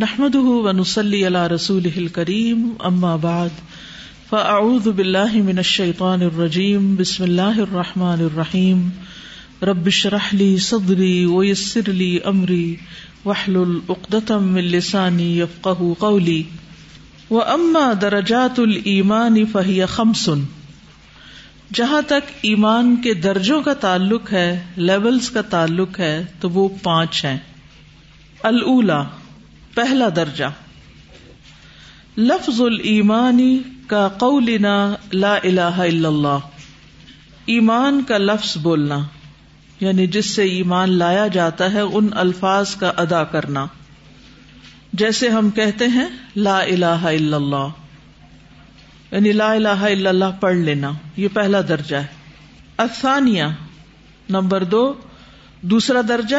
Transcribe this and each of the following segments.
نحمد ونسلی علی رسول کریم اما بعد فاعوذ باللہ من الشیطان الرجیم بسم اللہ الرحمن الرحیم رب اشرح لی صدری ویسر لی امری واحلل عقدۃ من لسانی یفقهوا قولی واما درجات الایمان فهي خمس. جہاں تک ایمان کے درجوں کا تعلق ہے لیولز کا تعلق ہے، تو وہ پانچ ہیں۔ الا پہلا درجہ۔ لفظ المانی کا قولنا لا الہ الا اللہ۔ ایمان کا لفظ بولنا یعنی جس سے ایمان لایا جاتا ہے، ان الفاظ کا ادا کرنا۔ جیسے ہم کہتے ہیں لا الہ الا اللہ یعنی لا الہ الا اللہ پڑھ لینا، یہ پہلا درجہ ہے۔ افسانیہ نمبر دو۔ دوسرا درجہ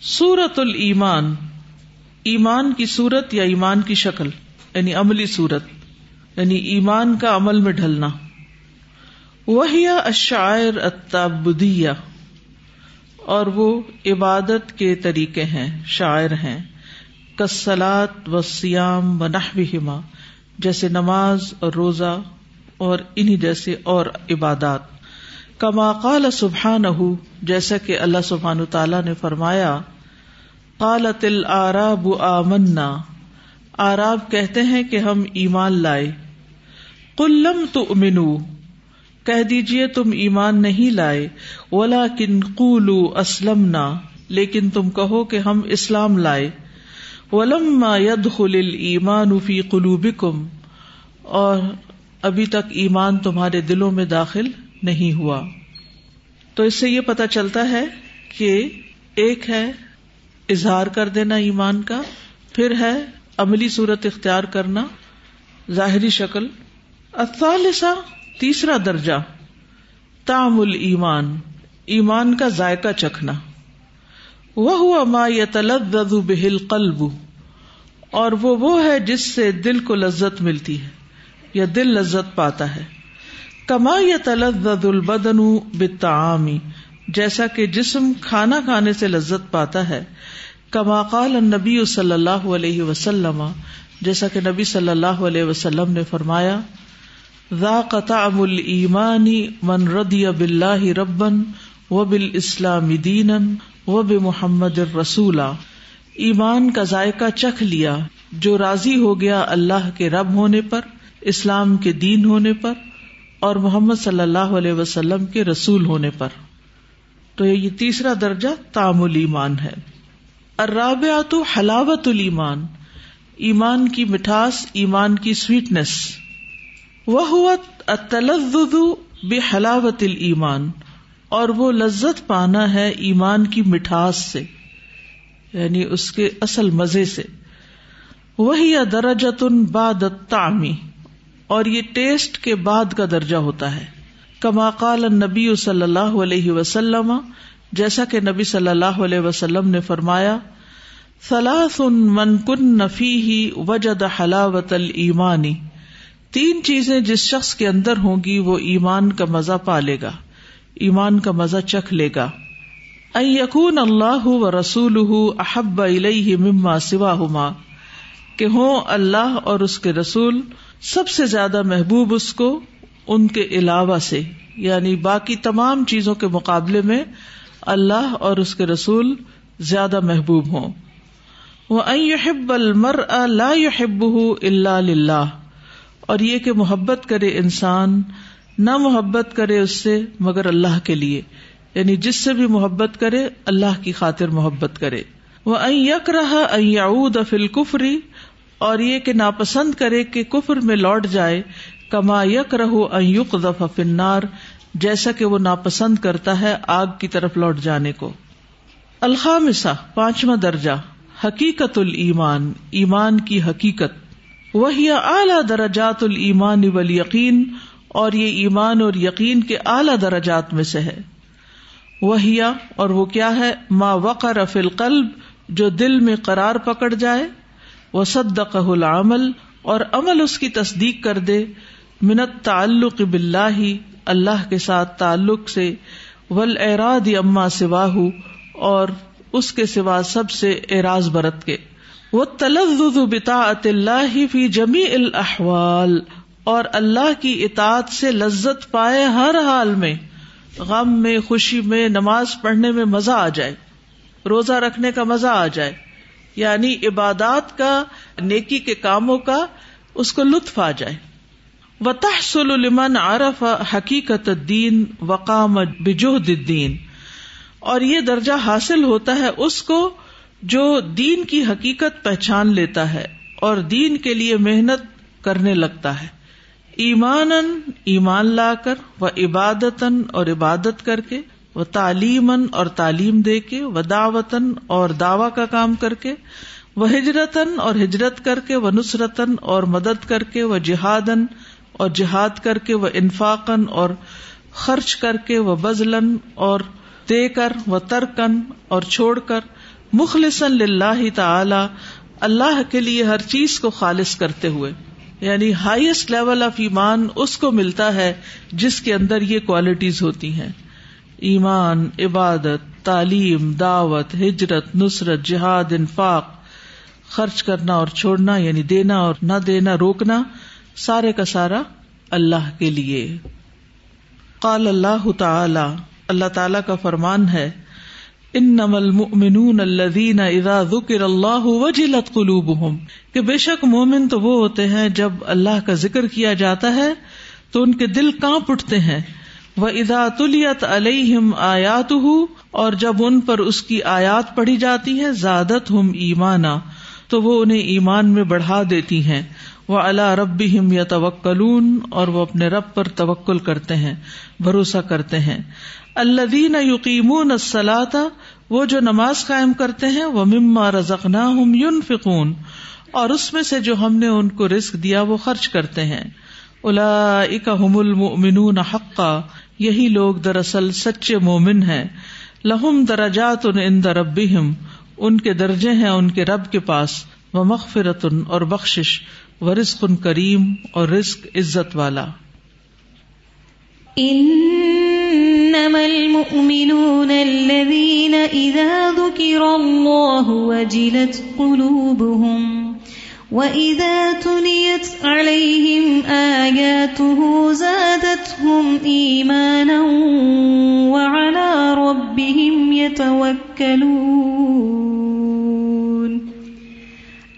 سورت المان ایمان کی صورت یا ایمان کی شکل یعنی عملی صورت یعنی ایمان کا عمل میں ڈھلنا۔ وہی اشاعر اتابدیہ اور وہ عبادت کے طریقے ہیں شاعر ہیں۔ کسلات و سیام و نحوہما جیسے نماز اور روزہ، اور انہیں جیسے اور عبادات۔ کما قال سبحان جیسا کہ اللہ سبحان تعالیٰ نے فرمایا قالت العراب آمنا۔ آراب کہتے ہیں کہ ہم ایمان لائے۔ قلم تو امنو کہہ دیجیے تم ایمان نہیں لائے۔ ولا کن قولو اسلم لیکن تم کہو کہ ہم اسلام لائے۔ ولما ید خل ایمان فی قلوبکم اور ابھی تک ایمان تمہارے دلوں میں داخل نہیں ہوا۔ تو اس سے یہ پتا چلتا ہے کہ ایک ہے اظہار کر دینا ایمان کا، پھر ہے عملی صورت اختیار کرنا ظاہری شکل۔ اطالسا تیسرا درجہ تام ایمان ایمان کا ذائقہ چکھنا۔ وہ ہوا ما یتلذذ به القلب، اور وہ وہ ہے جس سے دل کو لذت ملتی ہے، یا دل لذت پاتا ہے۔ کما یتلذذ البدن بالطعام جیسا کہ جسم کھانا کھانے سے لذت پاتا ہے، کما قال النبی صلی اللہ علیہ وسلم، جیسا کہ نبی صلی اللہ علیہ وسلم نے فرمایا، ذاق طعم الایمان من رضی باللہ ربن و بالاسلام دینا وہ بے محمد رسول ایمان کا ذائقہ چکھ لیا، جو راضی ہو گیا اللہ کے رب ہونے پر، اسلام کے دین ہونے پر، اور محمد صلی اللہ علیہ وسلم کے رسول ہونے پر۔ تو یہ تیسرا درجہ تام ایمان ہے۔ ارابعت حلاوت المان ایمان کی مٹھاس، ایمان کی سویٹنس۔ وہ ہوا بے حلاوت المان اور وہ لذت پانا ہے ایمان کی مٹھاس سے یعنی اس کے اصل مزے سے۔ وہی درجن باد تعمی اور یہ ٹیسٹ کے بعد کا درجہ ہوتا ہے۔ کما قال نبی صلی اللہ علیہ وسلم، جیسا کہ نبی صلی اللہ علیہ وسلم نے فرمایا سلاس من کن نفی ہی وجد حلاوت المانی تین چیزیں جس شخص کے اندر ہوں گی، وہ ایمان کا مزہ پالے گا، ایمان کا مزہ چکھ لے گا۔ یقون اللہ و رسول احب مما سوا ہما کہ ہوں اللہ اور اس کے رسول سب سے زیادہ محبوب اس کو ان کے علاوہ سے یعنی باقی تمام چیزوں کے مقابلے میں اللہ اور اس کے رسول زیادہ محبوب ہوں۔ وہ یحب المر اللہ یحب اللہ اور یہ کہ محبت کرے انسان، نہ محبت کرے اس سے مگر اللہ کے لیے۔ یعنی جس سے بھی محبت کرے، اللہ کی خاطر محبت کرے۔ وہ یک رہا افل کفری اور یہ کہ ناپسند کرے کہ کفر میں لوٹ جائے کما یک رہو ایق دف فنار جیسا کہ وہ ناپسند کرتا ہے آگ کی طرف لوٹ جانے کو۔ الخامسا پانچواں درجہ، حقیقت المان ایمان کی حقیقت۔ وہی اعلی درجات المان ول یقین اور یہ ایمان اور یقین کے اعلی درجات میں سے ہے۔ وہیا اور وہ کیا ہے؟ ما وقر افل قلب جو دل میں قرار پکڑ جائے۔ وہ العمل، اور عمل اس کی تصدیق کر دے۔ منت تعلق بلّہ اللہ کے ساتھ تعلق سے ول اعراد اما سوا اور اس کے سوا سب سے اعراض برت کے۔ وہ تلز بتا اللہ فی جمی الاحوال، اور اللہ کی اطاعت سے لذت پائے ہر حال میں۔ غم میں، خوشی میں، نماز پڑھنے میں مزہ آ جائے۔ روزہ رکھنے کا مزہ آ جائے۔ یعنی عبادات کا، نیکی کے کاموں کا، اس کو لطف آ جائے۔ و تحصل لمن عرف حقیقت الدین وقام بجہد الدین۔ اور یہ درجہ حاصل ہوتا ہے اس کو جو دین کی حقیقت پہچان لیتا ہے اور دین کے لیے محنت کرنے لگتا ہے۔ ایمان ایمان لا کر و عبادت اور عبادت کر کے وہ تعلیم اور تعلیم دے کے و دعوتن اور دعوی کا کام کر کے وہ ہجرتن اور ہجرت کر کے وہ نصرتن اور مدد کر کے وہ جہادن اور جہاد کر کے وہ انفاقن اور خرچ کر کے وہ بزلن اور دے کر وہ ترکن اور چھوڑ کر مخلصن لاہ تعالی اللہ کے لیے ہر چیز کو خالص کرتے ہوئے۔ یعنی ہائیسٹ لیول آف ایمان اس کو ملتا ہے جس کے اندر یہ کوالٹیز ہوتی ہیں۔ ایمان، عبادت، تعلیم، دعوت، ہجرت، نصرت، جہاد، انفاق، خرچ کرنا اور چھوڑنا یعنی دینا اور نہ دینا، روکنا سارے کا سارا اللہ کے لیے۔ قال اللہ تعالی اللہ تعالی کا فرمان ہے ان المؤمنون الذین اذا ذکر اللہ وجلت قلوبهم کہ بے شک مومن تو وہ ہوتے ہیں جب اللہ کا ذکر کیا جاتا ہے، تو ان کے دل کانپ اٹھتے ہیں۔ وہ ادا تلیت علیہم آیات اور جب ان پر اس کی آیات پڑھی جاتی ہے زیادت ہم ایمانا، تو وہ انہیں ایمان میں بڑھا دیتی ہیں۔ وہ اللہ رب یا توکلون اور وہ اپنے رب پر توکل کرتے ہیں، بھروسہ کرتے ہیں۔ اللہ دین یقین وہ جو نماز قائم کرتے ہیں وہ مما رزق نہ یون فکون اور اس میں سے جو ہم نے ان کو رسک دیا، وہ خرچ کرتے ہیں۔ الا اکم المنون حقا، یہی لوگ دراصل سچے مومن ہیں۔ لہم درجات ان دربیم ان کے درجے ہیں ان کے رب کے پاس۔ وہ مغفرتن اور بخش ورزق کریم اور رزق عزت والا إنما المؤمنون الذين إذا ذكر الله وجلت قلوبهم وإذا تليت عليهم آياته زادتهم إيمانا وعلى ربهم يتوكلون.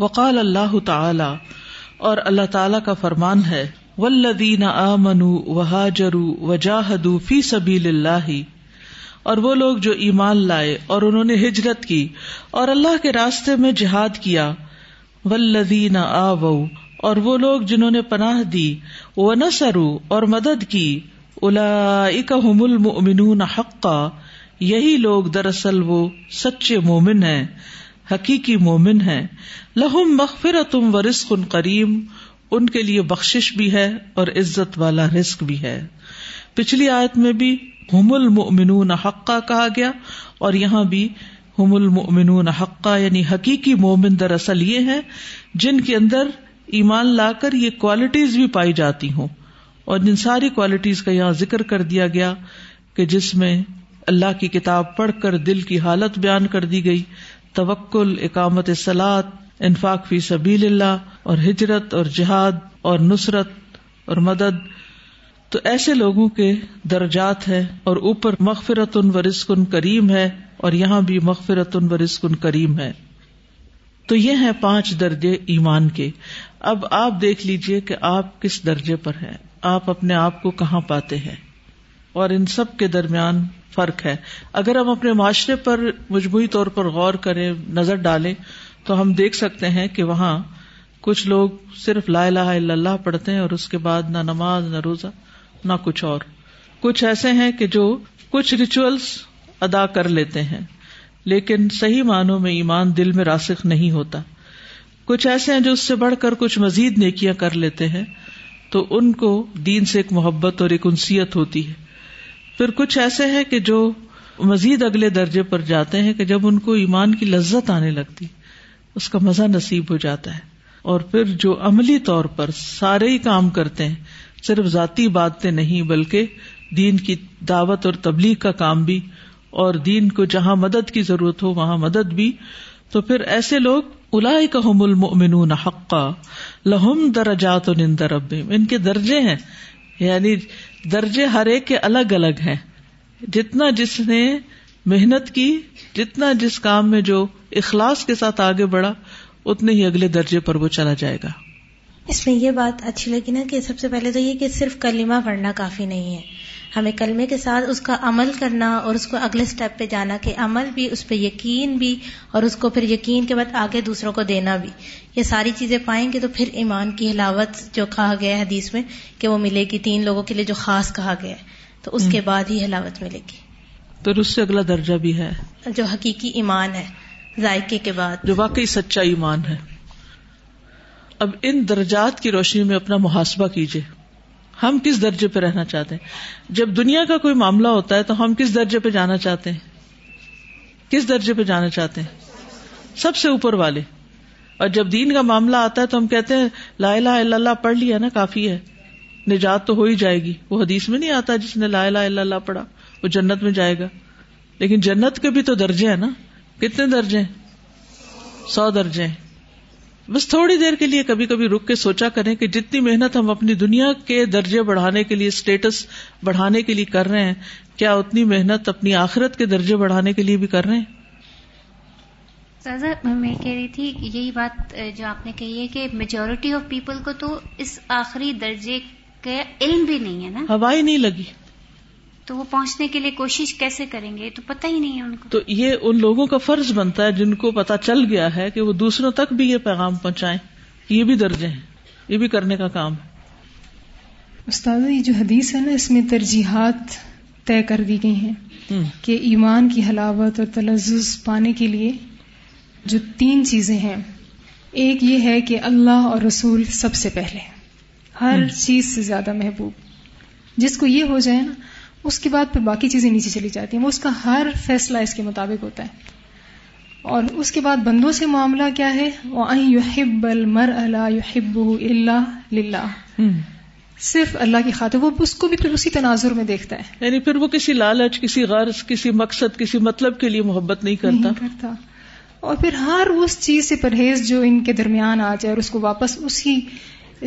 وقال اللہ تعالی، اور اللہ تعالی کا فرمان ہے ولدین آ منو و حاجرو و جاہدو فی سبیل اللہ اور وہ لوگ جو ایمان لائے اور انہوں نے ہجرت کی اور اللہ کے راستے میں جہاد کیا۔ ولدین آ اور وہ لوگ جنہوں نے پناہ دی۔ وہ نسرو اور مدد کی۔ الا المؤمنون حقا، یہی لوگ دراصل وہ سچے مومن ہیں۔ حقیقی مومن ہے لہم مغفر تم و رسق ان کریم ان کے لیے بخش بھی ہے اور عزت والا رسک بھی ہے۔ پچھلی آیت میں بھی ہم المؤمنون حقا کہا گیا اور یہاں بھی ہم المؤمنون حقا یعنی حقیقی مومن دراصل یہ ہے جن کے اندر ایمان لا کر یہ کوالٹیز بھی پائی جاتی ہوں۔ اور جن ساری کوالٹیز کا یہاں ذکر کر دیا گیا کہ جس میں اللہ کی کتاب پڑھ کر دل کی حالت بیان کر دی گئی توکل اکامت سلاد انفاق فی سبیل اللہ، اور ہجرت اور جہاد اور نصرت اور مدد۔ تو ایسے لوگوں کے درجات ہے اور اوپر مغفرت ان و رسکن کریم ہے اور یہاں بھی مغفرت ان و رسکن کریم ہے۔ تو یہ ہے پانچ درجے ایمان کے۔ اب آپ دیکھ لیجیے کہ آپ کس درجے پر ہیں۔ آپ اپنے آپ کو کہاں پاتے ہیں۔ اور ان سب کے درمیان فرق ہے۔ اگر ہم اپنے معاشرے پر مجموعی طور پر غور کریں، نظر ڈالیں، تو ہم دیکھ سکتے ہیں کہ وہاں کچھ لوگ صرف لا الہ الا اللہ پڑھتے ہیں اور اس کے بعد نہ نماز، نہ روزہ، نہ کچھ اور۔ کچھ ایسے ہیں کہ جو کچھ ریچولس ادا کر لیتے ہیں، لیکن صحیح معنوں میں ایمان دل میں راسخ نہیں ہوتا۔ کچھ ایسے ہیں جو اس سے بڑھ کر کچھ مزید نیکیاں کر لیتے ہیں، تو ان کو دین سے ایک محبت اور ایک انسیت ہوتی ہے۔ پھر کچھ ایسے ہیں کہ جو مزید اگلے درجے پر جاتے ہیں کہ جب ان کو ایمان کی لذت آنے لگتی، اس کا مزہ نصیب ہو جاتا ہے۔ اور پھر جو عملی طور پر سارے ہی کام کرتے ہیں، صرف ذاتی باتیں نہیں، بلکہ دین کی دعوت اور تبلیغ کا کام بھی، اور دین کو جہاں مدد کی ضرورت ہو، وہاں مدد بھی۔ تو پھر ایسے لوگ الا کام المؤمنون حقا، لہم درجات ان کے درجے ہیں۔ یعنی درجے ہر ایک کے الگ الگ ہیں۔ جتنا جس نے محنت کی، جتنا جس کام میں جو اخلاص کے ساتھ آگے بڑھا، اتنے ہی اگلے درجے پر وہ چلا جائے گا۔ اس میں یہ بات اچھی لگی نا کہ سب سے پہلے تو یہ کہ صرف کلمہ پڑھنا کافی نہیں ہے۔ ہمیں کلمے کے ساتھ اس کا عمل کرنا اور اس کو اگلے اسٹیپ پہ جانا کہ عمل بھی اس پہ یقین بھی اور اس کو پھر یقین کے بعد آگے دوسروں کو دینا بھی۔ یہ ساری چیزیں پائیں گے تو پھر ایمان کی حلاوت جو کہا گیا ہے حدیث میں کہ وہ ملے گی تین لوگوں کے لیے جو خاص کہا گیا ہے۔ تو اس کے بعد ہی حلاوت ملے گی۔ پھر اس سے اگلا درجہ بھی ہے۔ جو حقیقی ایمان ہے ذائقے کے بعد۔ جو واقعی سچا ایمان ہے۔ اب ان درجات کی روشنی میں اپنا محاسبہ کیجیے ہم کس درجے پہ رہنا چاہتے ہیں؟ جب دنیا کا کوئی معاملہ ہوتا ہے تو ہم کس درجے پہ جانا چاہتے ہیں؟ کس درجے پہ جانا چاہتے ہیں؟ سب سے اوپر والے۔ اور جب دین کا معاملہ آتا ہے تو ہم کہتے ہیں، لا الہ الا اللہ پڑھ لیا نا، کافی ہے۔ نجات تو ہو ہی جائے گی۔ وہ حدیث میں نہیں آتا جس نے لا الہ الا اللہ پڑھا، وہ جنت میں جائے گا۔ لیکن جنت کے بھی تو درجے ہیں نا۔ کتنے درجے ہیں؟ سو درجے ہیں۔ بس تھوڑی دیر کے لیے کبھی کبھی رک کے سوچا کریں کہ جتنی محنت ہم اپنی دنیا کے درجے بڑھانے کے لیے اسٹیٹس بڑھانے کے لیے کر رہے ہیں کیا اتنی محنت اپنی آخرت کے درجے بڑھانے کے لیے بھی کر رہے ہیں؟ میں کہہ رہی تھی یہی بات جو آپ نے کہی ہے کہ میجورٹی آف پیپل کو تو اس آخری درجے کا علم بھی نہیں ہے نا؟ ہوائی نہیں لگی۔ تو وہ پہنچنے کے لیے کوشش کیسے کریں گے؟ تو پتہ ہی نہیں ہے ان کو۔ تو یہ ان لوگوں کا فرض بنتا ہے جن کو پتا چل گیا ہے کہ وہ دوسروں تک بھی یہ پیغام پہنچائے یہ بھی درجے ہیں۔ یہ بھی کرنے کا کام ہے۔ استاد یہ جو حدیث ہے نا اس میں ترجیحات طے کر دی گئی ہیں کہ ایمان کی حلاوت اور تلزز پانے کے لیے جو تین چیزیں ہیں ایک یہ ہے کہ اللہ اور رسول سب سے پہلے ہر چیز سے زیادہ محبوب۔ جس کو یہ ہو جائے نا اس کے بعد پھر باقی چیزیں نیچے چلی جاتی ہیں وہ اس کا ہر فیصلہ اس کے مطابق ہوتا ہے۔ اور اس کے بعد بندوں سے معاملہ کیا ہے؟ وہ یحب المر اللہ یحب اللہ صرف اللہ کی خاطر وہ اس کو بھی پھر اسی تناظر میں دیکھتا ہے۔ یعنی پھر وہ کسی لالچ کسی غرض کسی مقصد کسی مطلب کے لیے محبت نہیں کرتا۔ نہیں کرتا۔ اور پھر ہر اس چیز سے پرہیز جو ان کے درمیان آ جائے اور اس کو واپس اسی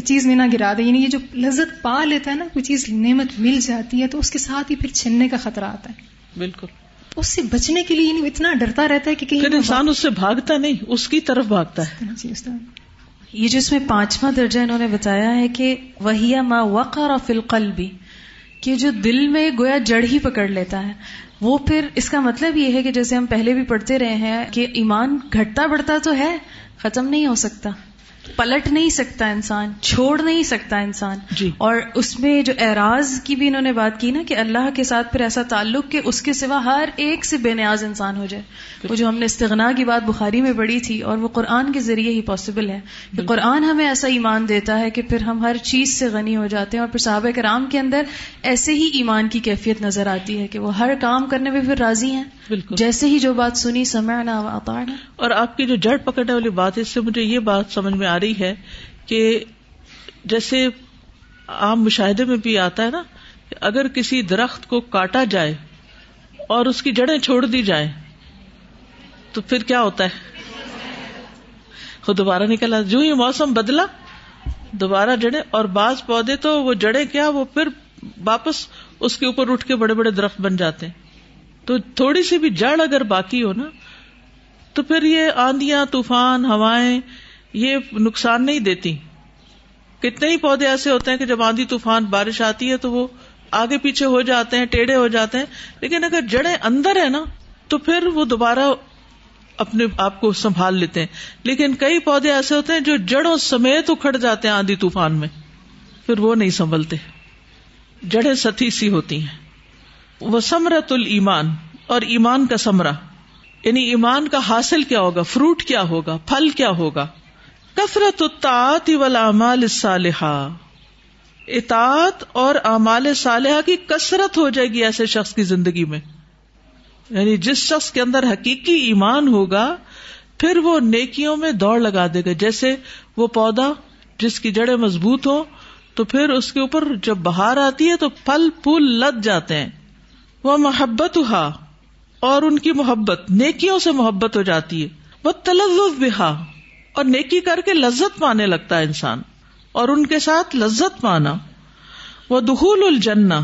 چیز میں نہ گرا دے یعنی یہ جو لذت پا لیتا ہے نا کوئی چیز نعمت مل جاتی ہے تو اس کے ساتھ ہی پھر چھننے کا خطرہ آتا ہے۔ بالکل۔ اس سے بچنے کے لیے یعنی اتنا ڈرتا رہتا ہے کہ پھر انسان اس سے بھاگتا نہیں اس کی طرف بھاگتا ہے۔ جی یہ جو اس میں پانچواں درجہ انہوں نے بتایا ہے کہ وہی ما وقر فی القلب کہ جو دل میں گویا جڑ ہی پکڑ لیتا ہے۔ وہ پھر اس کا مطلب یہ ہے کہ جیسے ہم پہلے بھی پڑھتے رہے ہیں کہ ایمان گھٹتا بڑھتا تو ہے ختم نہیں ہو سکتا۔ پلٹ نہیں سکتا انسان چھوڑ نہیں سکتا انسان۔ جی۔ اور اس میں جو اعراض کی بھی انہوں نے بات کی نا کہ اللہ کے ساتھ پھر ایسا تعلق کہ اس کے سوا ہر ایک سے بے نیاز انسان ہو جائے۔ وہ جو ہم نے استغنا کی بات بخاری میں پڑھی تھی اور وہ قرآن کے ذریعے ہی پاسبل ہے کہ قرآن ہمیں ایسا ایمان دیتا ہے کہ پھر ہم ہر چیز سے غنی ہو جاتے ہیں اور پھر صحابہ کرام کے اندر ایسے ہی ایمان کی کیفیت نظر آتی ہے کہ وہ ہر کام کرنے میں پھر راضی ہیں۔ بالکل۔ جیسے ہی جو بات سنی سمعنا اطعنا۔ اور آپ کی جو جڑ پکڑنے والی بات ہے اس سے مجھے یہ بات سمجھ میں آ رہی ہے کہ جیسے عام مشاہدے میں بھی آتا ہے نا کہ اگر کسی درخت کو کاٹا جائے اور اس کی جڑیں چھوڑ دی جائیں، تو پھر کیا ہوتا ہے؟ وہ دوبارہ نکلا۔ جو ہی موسم بدلا، دوبارہ جڑے اور بعض پودے تو وہ جڑیں کیا، وہ پھر واپس اس کے اوپر اٹھ کے بڑے بڑے درخت بن جاتے ہیں۔ تو تھوڑی سی بھی جڑ اگر باقی ہو نا، تو پھر یہ آندیاں، طوفان، ہوائیں یہ نقصان نہیں دیتی۔ کتنے ہی پودے ایسے ہوتے ہیں کہ جب آندھی طوفان بارش آتی ہے تو وہ آگے پیچھے ہو جاتے ہیں، ٹیڑھے ہو جاتے ہیں۔ لیکن اگر جڑیں اندر ہے نا، تو پھر وہ دوبارہ اپنے آپ کو سنبھال لیتے ہیں۔ لیکن کئی پودے ایسے ہوتے ہیں جو جڑوں سمیت اکھڑ جاتے ہیں آندھی طوفان میں۔ پھر وہ نہیں سنبھلتے۔ جڑیں ستی سی ہوتی ہیں۔ وہ سمرت المان اور ایمان کا سمرا یعنی ایمان کا حاصل کیا ہوگا، فروٹ کیا ہوگا، پھل کیا ہوگا۔ کثرت الطاعت والعمال الصالحہ۔ اطاعت اور اعمال صالحہ کی کثرت ہو جائے گی ایسے شخص کی زندگی میں۔ یعنی جس شخص کے اندر حقیقی ایمان ہوگا، پھر وہ نیکیوں میں دوڑ لگا دے گا۔ جیسے وہ پودا جس کی جڑیں مضبوط ہو تو پھر اس کے اوپر جب بہار آتی ہے تو پھل پھول لد جاتے ہیں۔ وہ محبت ہوا اور ان کی محبت، نیکیوں سے محبت ہو جاتی ہے۔ وہ تلزز بہا۔ اور نیکی کر کے لذت پانے لگتا ہے انسان اور ان کے ساتھ لذت پانا۔ وہ دخول الجنا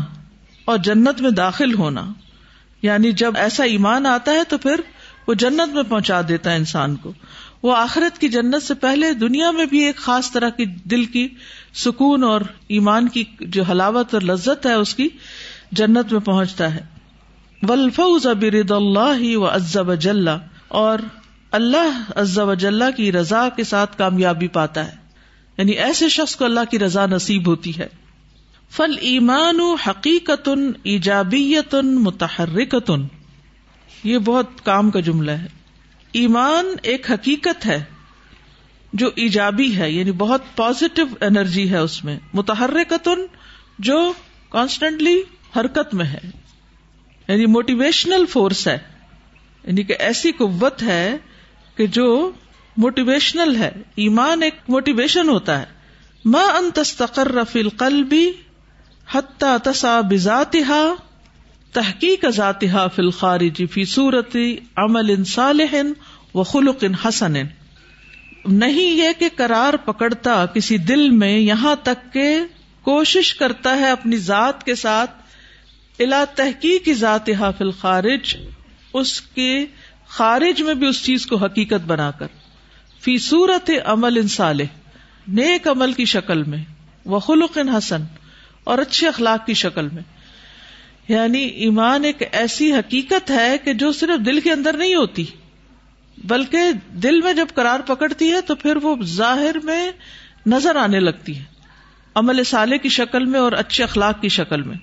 اور جنت میں داخل ہونا۔ یعنی جب ایسا ایمان آتا ہے تو پھر وہ جنت میں پہنچا دیتا ہے انسان کو۔ وہ آخرت کی جنت سے پہلے دنیا میں بھی ایک خاص طرح کی دل کی سکون اور ایمان کی جو حلاوت اور لذت ہے اس کی جنت میں پہنچتا ہے۔ ولفظ برد اللہ و عزب جل اور اللہ عزب جل کی رضا کے ساتھ کامیابی پاتا ہے۔ یعنی ایسے شخص کو اللہ کی رضا نصیب ہوتی ہے۔ فل ایمان حقیقت ایجابیت متحرکتن یہ بہت کام کا جملہ ہے۔ ایمان ایک حقیقت ہے جو ایجابی ہے یعنی بہت پازیٹو انرجی ہے اس میں۔ متحرکتن جو کانسٹنٹلی حرکت میں ہے۔ یعنی موٹیویشنل فورس ہے۔ یعنی کہ ایسی قوت ہے کہ جو موٹیویشنل ہے، ایمان ایک موٹیویشن ہوتا ہے. ماں ان تستقر رفیل قلبی حتہ تسا بذاتہ تحقیق ذاتہ فی الخارج فی صورت عمل صالح و خلق ان حسن. نہیں یہ کہ قرار پکڑتا کسی دل میں یہاں تک کہ کوشش کرتا ہے اپنی ذات کے ساتھ الا تحقیق ذات فی الخارج، اس کے خارج میں بھی اس چیز کو حقیقت بنا کر۔ فی صورت عمل ان نیک عمل کی شکل میں۔ وہ خلق حسن، اور اچھے اخلاق کی شکل میں۔ یعنی ایمان ایک ایسی حقیقت ہے کہ جو صرف دل کے اندر نہیں ہوتی، بلکہ دل میں جب قرار پکڑتی ہے تو پھر وہ ظاہر میں نظر آنے لگتی ہے۔ عمل سالے کی شکل میں اور اچھے اخلاق کی شکل میں۔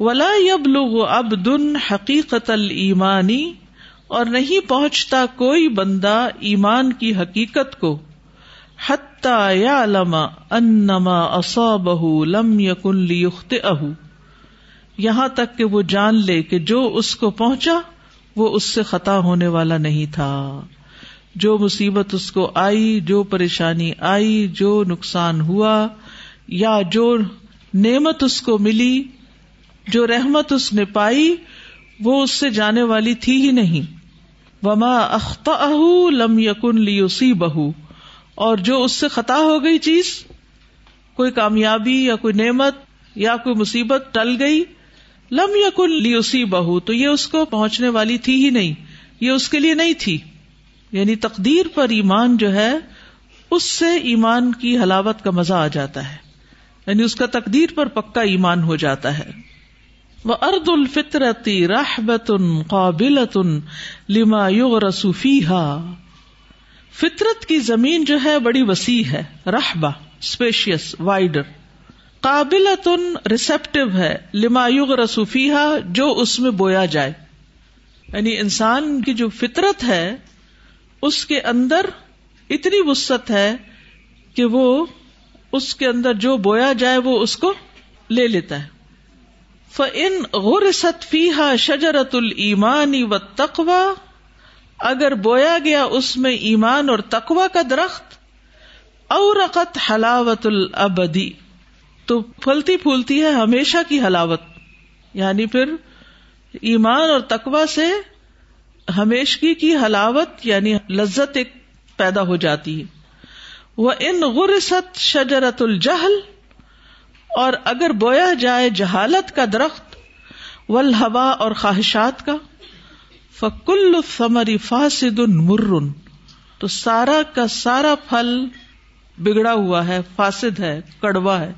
ولا یب لوگ اب دن حقیقت المانی اور نہیں پہنچتا کوئی بندہ ایمان کی حقیقت کو۔ حتیٰ یا لما انما اصابہ لم یکن لیخت اہو یہاں تک کہ وہ جان لے کہ جو اس کو پہنچا، وہ اس سے خطا ہونے والا نہیں تھا۔ جو مصیبت اس کو آئی، جو پریشانی آئی، جو نقصان ہوا، یا جو نعمت اس کو ملی، جو رحمت اس نے پائی، وہ اس سے جانے والی تھی ہی نہیں۔ وما اختا لم یقن لیوسی بہو اور جو اس سے خطا ہو گئی چیز، کوئی کامیابی یا کوئی نعمت یا کوئی مصیبت ٹل گئی، لم یقن لیوسی بہو تو یہ اس کو پہنچنے والی تھی ہی نہیں، یہ اس کے لیے نہیں تھی۔ یعنی تقدیر پر ایمان جو ہے، اس سے ایمان کی حلاوت کا مزہ آ جاتا ہے۔ یعنی اس کا تقدیر پر پکا ایمان ہو جاتا ہے۔ وہ ارد الفطرتی رحبت قابلت لما یوگ رسوفی فطرت کی زمین جو ہے بڑی وسیع ہے رحبا اسپیشیس وائڈر قابل ریسپٹیو ہے، لما یوگ رسوفی جو اس میں بویا جائے۔ یعنی انسان کی جو فطرت ہے، اس کے اندر اتنی وسط ہے کہ وہ اس کے اندر جو بویا جائے، وہ اس کو لے لیتا ہے۔ فن غرست فیحا شجرت المانی و تقوا اگر بویا گیا اس میں ایمان اور تقوا کا درخت، اورقت حلاوت العبدی تو پھلتی پھولتی ہے ہمیشہ کی حلاوت۔ یعنی پھر ایمان اور تقوا سے ہمیشگی کی حلاوت یعنی لذت ایک پیدا ہو جاتی۔ ہے وہ ان غرست شجرت الجہل اور اگر بویا جائے جہالت کا درخت ولحبا اور خواہشات کا، فکل ثمری فاسد مرن تو سارا کا سارا پھل بگڑا ہوا ہے، فاسد ہے، کڑوا ہے،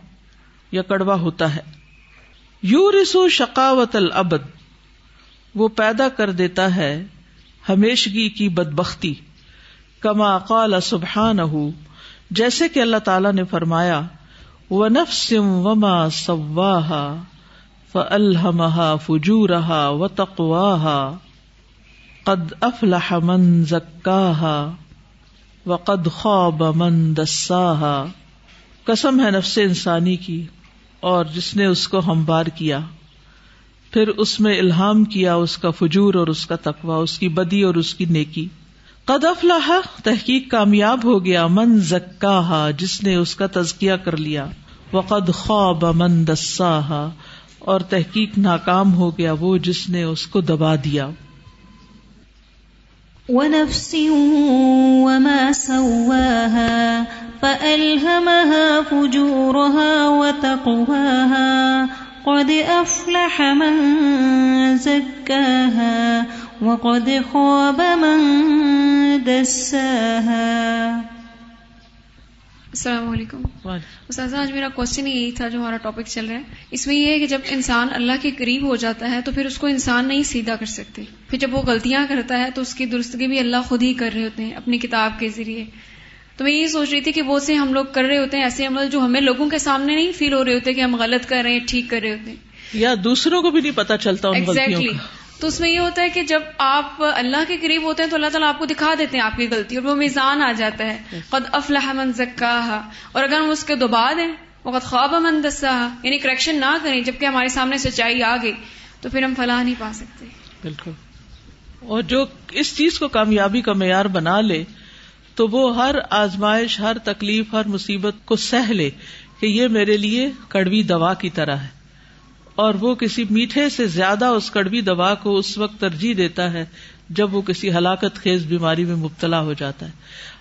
یا کڑوا ہوتا ہے۔ یو رسو شکاوت العبد وہ پیدا کر دیتا ہے ہمیشگی کی بدبختی۔ کما قال سبحان جیسے کہ اللہ تعالی نے فرمایا و نفسم وما سواہا فلحمہ فجورہا و تقواہا قد افلح من زکاہا وقد خواب من دساہا قسم ہے نفس انسانی کی اور جس نے اس کو ہموار کیا پھر اس میں الہام کیا اس کا فجور اور اس کا تقوا اس کی بدی اور اس کی نیکی قد افلاح تحقیق کامیاب ہو گیا من زکا جس نے اس کا تزکیہ کر لیا وقد خواب من دساہا اور تحقیق ناکام ہو گیا وہ جس نے اس کو دبا دیا۔ ونفس وما سواها فألهمها فجورها وتقواها قد أفلح من زكاها وقد خواب من دساها۔ السلام علیکم۔ استاذہ آج میرا کوشچن یہی تھا جو ہمارا ٹاپک چل رہا ہے۔ اس میں یہ ہے کہ جب انسان اللہ کے قریب ہو جاتا ہے تو پھر اس کو انسان نہیں سیدھا کر سکتے۔ پھر جب وہ غلطیاں کرتا ہے تو اس کی درستگی بھی اللہ خود ہی کر رہے ہوتے ہیں اپنی کتاب کے ذریعے۔ تو میں یہ سوچ رہی تھی کہ وہ سے ہم لوگ کر رہے ہوتے ہیں ایسے عمل جو ہمیں لوگوں کے سامنے نہیں فیل ہو رہے ہوتے کہ ہم غلط کر رہے ہیں ٹھیک کر رہے ہوتے ہیں۔ یا دوسروں کو بھی نہیں پتا چلتا exactly. تو اس میں یہ ہوتا ہے کہ جب آپ اللہ کے قریب ہوتے ہیں تو اللہ تعالیٰ آپ کو دکھا دیتے ہیں آپ کی غلطی اور وہ میزان آ جاتا ہے۔ قد افلح من زکاہا اور اگر ہم اس کے دبا دیں وقت خواب من دساہا یعنی کریکشن نہ کریں جبکہ ہمارے سامنے سچائی آ گئی تو پھر ہم فلاح نہیں پا سکتے۔ بالکل۔ اور جو اس چیز کو کامیابی کا معیار بنا لے تو وہ ہر آزمائش ہر تکلیف ہر مصیبت کو سہ لے کہ یہ میرے لیے کڑوی دوا کی طرح ہے۔ اور وہ کسی میٹھے سے زیادہ اس کڑوی دوا کو اس وقت ترجیح دیتا ہے جب وہ کسی ہلاکت خیز بیماری میں مبتلا ہو جاتا ہے۔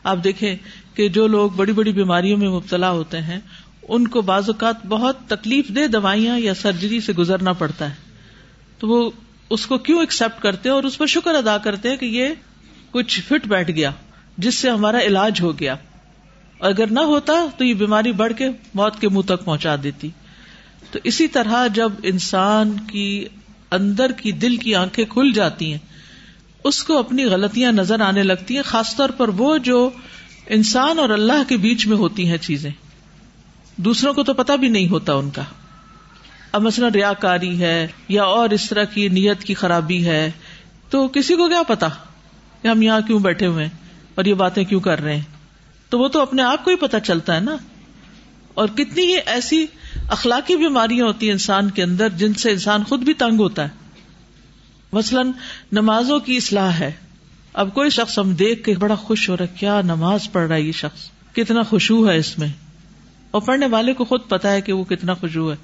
آپ دیکھیں کہ جو لوگ بڑی بڑی بیماریوں میں مبتلا ہوتے ہیں، ان کو بعض اوقات بہت تکلیف دہ دوائیاں یا سرجری سے گزرنا پڑتا ہے۔ تو وہ اس کو کیوں ایکسپٹ کرتے اور اس پر شکر ادا کرتے ہیں کہ یہ کچھ فٹ بیٹھ گیا، جس سے ہمارا علاج ہو گیا۔ اگر نہ ہوتا تو یہ بیماری بڑھ کے موت کے منہ تک پہنچا دیتی۔ تو اسی طرح جب انسان کی اندر کی دل کی آنکھیں کھل جاتی ہیں، اس کو اپنی غلطیاں نظر آنے لگتی ہیں، خاص طور پر وہ جو انسان اور اللہ کے بیچ میں ہوتی ہیں چیزیں۔ دوسروں کو تو پتا بھی نہیں ہوتا ان کا۔ اب مثلاً ریا کاری ہے یا اور اس طرح کی نیت کی خرابی ہے، تو کسی کو کیا پتا کہ ہم یہاں کیوں بیٹھے ہوئے ہیں اور یہ باتیں کیوں کر رہے ہیں؟ تو وہ تو اپنے آپ کو ہی پتا چلتا ہے نا۔ اور کتنی ہی ایسی اخلاقی بیماریاں ہوتی ہیں انسان کے اندر جن سے انسان خود بھی تنگ ہوتا ہے۔ مثلاً نمازوں کی اصلاح ہے۔ اب کوئی شخص ہم دیکھ کے بڑا خوش ہو رہا ہے، کیا نماز پڑھ رہا ہے یہ شخص؟ کتنا خوشبو ہے اس میں۔ اور پڑھنے والے کو خود پتا ہے کہ وہ کتنا خوشبو ہے۔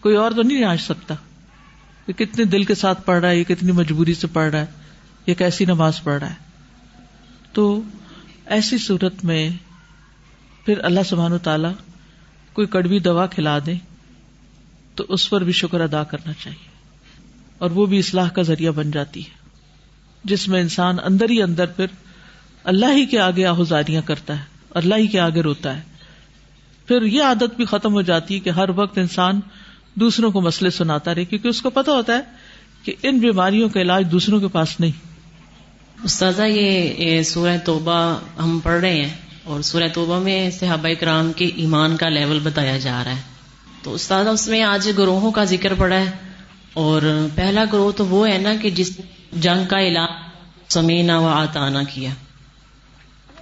کوئی اور تو نہیں آج سکتا کہ کتنے دل کے ساتھ پڑھ رہا ہے، یہ کتنی مجبوری سے پڑھ رہا ہے، یہ کیسی نماز پڑھ رہا ہے۔ تو ایسی صورت میں پھر اللہ سبحان و تعالی کوئی کڑوی دوا کھلا دے تو اس پر بھی شکر ادا کرنا چاہیے اور وہ بھی اصلاح کا ذریعہ بن جاتی ہے جس میں انسان اندر ہی اندر پھر اللہ ہی کے آگے آہذاریاں کرتا ہے، اللہ ہی کے آگے روتا ہے۔ پھر یہ عادت بھی ختم ہو جاتی ہے کہ ہر وقت انسان دوسروں کو مسئلے سناتا رہے، کیونکہ اس کو پتا ہوتا ہے کہ ان بیماریوں کا علاج دوسروں کے پاس نہیں۔ استاذہ یہ سورہ توبہ ہم پڑھ رہے ہیں۔ اور سورہ توبہ میں صحابہ کرام کے ایمان کا لیول بتایا جا رہا ہے۔ تو استاذہ اس میں آج گروہوں کا ذکر پڑا ہے۔ اور پہلا گروہ تو وہ ہے نا کہ جس جنگ کا اعلان سمینا و آتانا کیا۔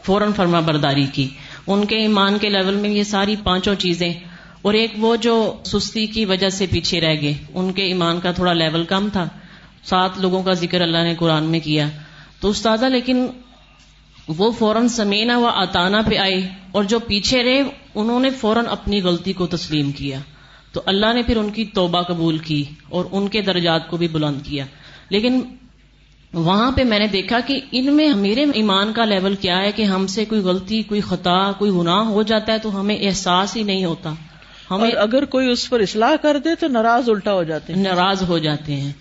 فوراً فرما برداری کی۔ ان کے ایمان کے لیول میں یہ ساری پانچوں چیزیں۔ اور ایک وہ جو سستی کی وجہ سے پیچھے رہ گئے۔ ان کے ایمان کا تھوڑا لیول کم تھا۔ سات لوگوں کا ذکر اللہ نے قرآن میں کیا۔ تو استاذہ، لیکن وہ فوراً سمینا و آتانا پہ آئے اور جو پیچھے رہے انہوں نے فوراً اپنی غلطی کو تسلیم کیا۔ تو اللہ نے پھر ان کی توبہ قبول کی اور ان کے درجات کو بھی بلند کیا۔ لیکن وہاں پہ میں نے دیکھا کہ ان میں میرے ایمان کا لیول کیا ہے کہ ہم سے کوئی غلطی کوئی خطا کوئی گناہ ہو جاتا ہے تو ہمیں احساس ہی نہیں ہوتا۔ ہمیں اگر کوئی اس پر اصلاح کر دے تو ناراض الٹا ہو جاتے ہیں۔ ناراض ہو جاتے ہیں۔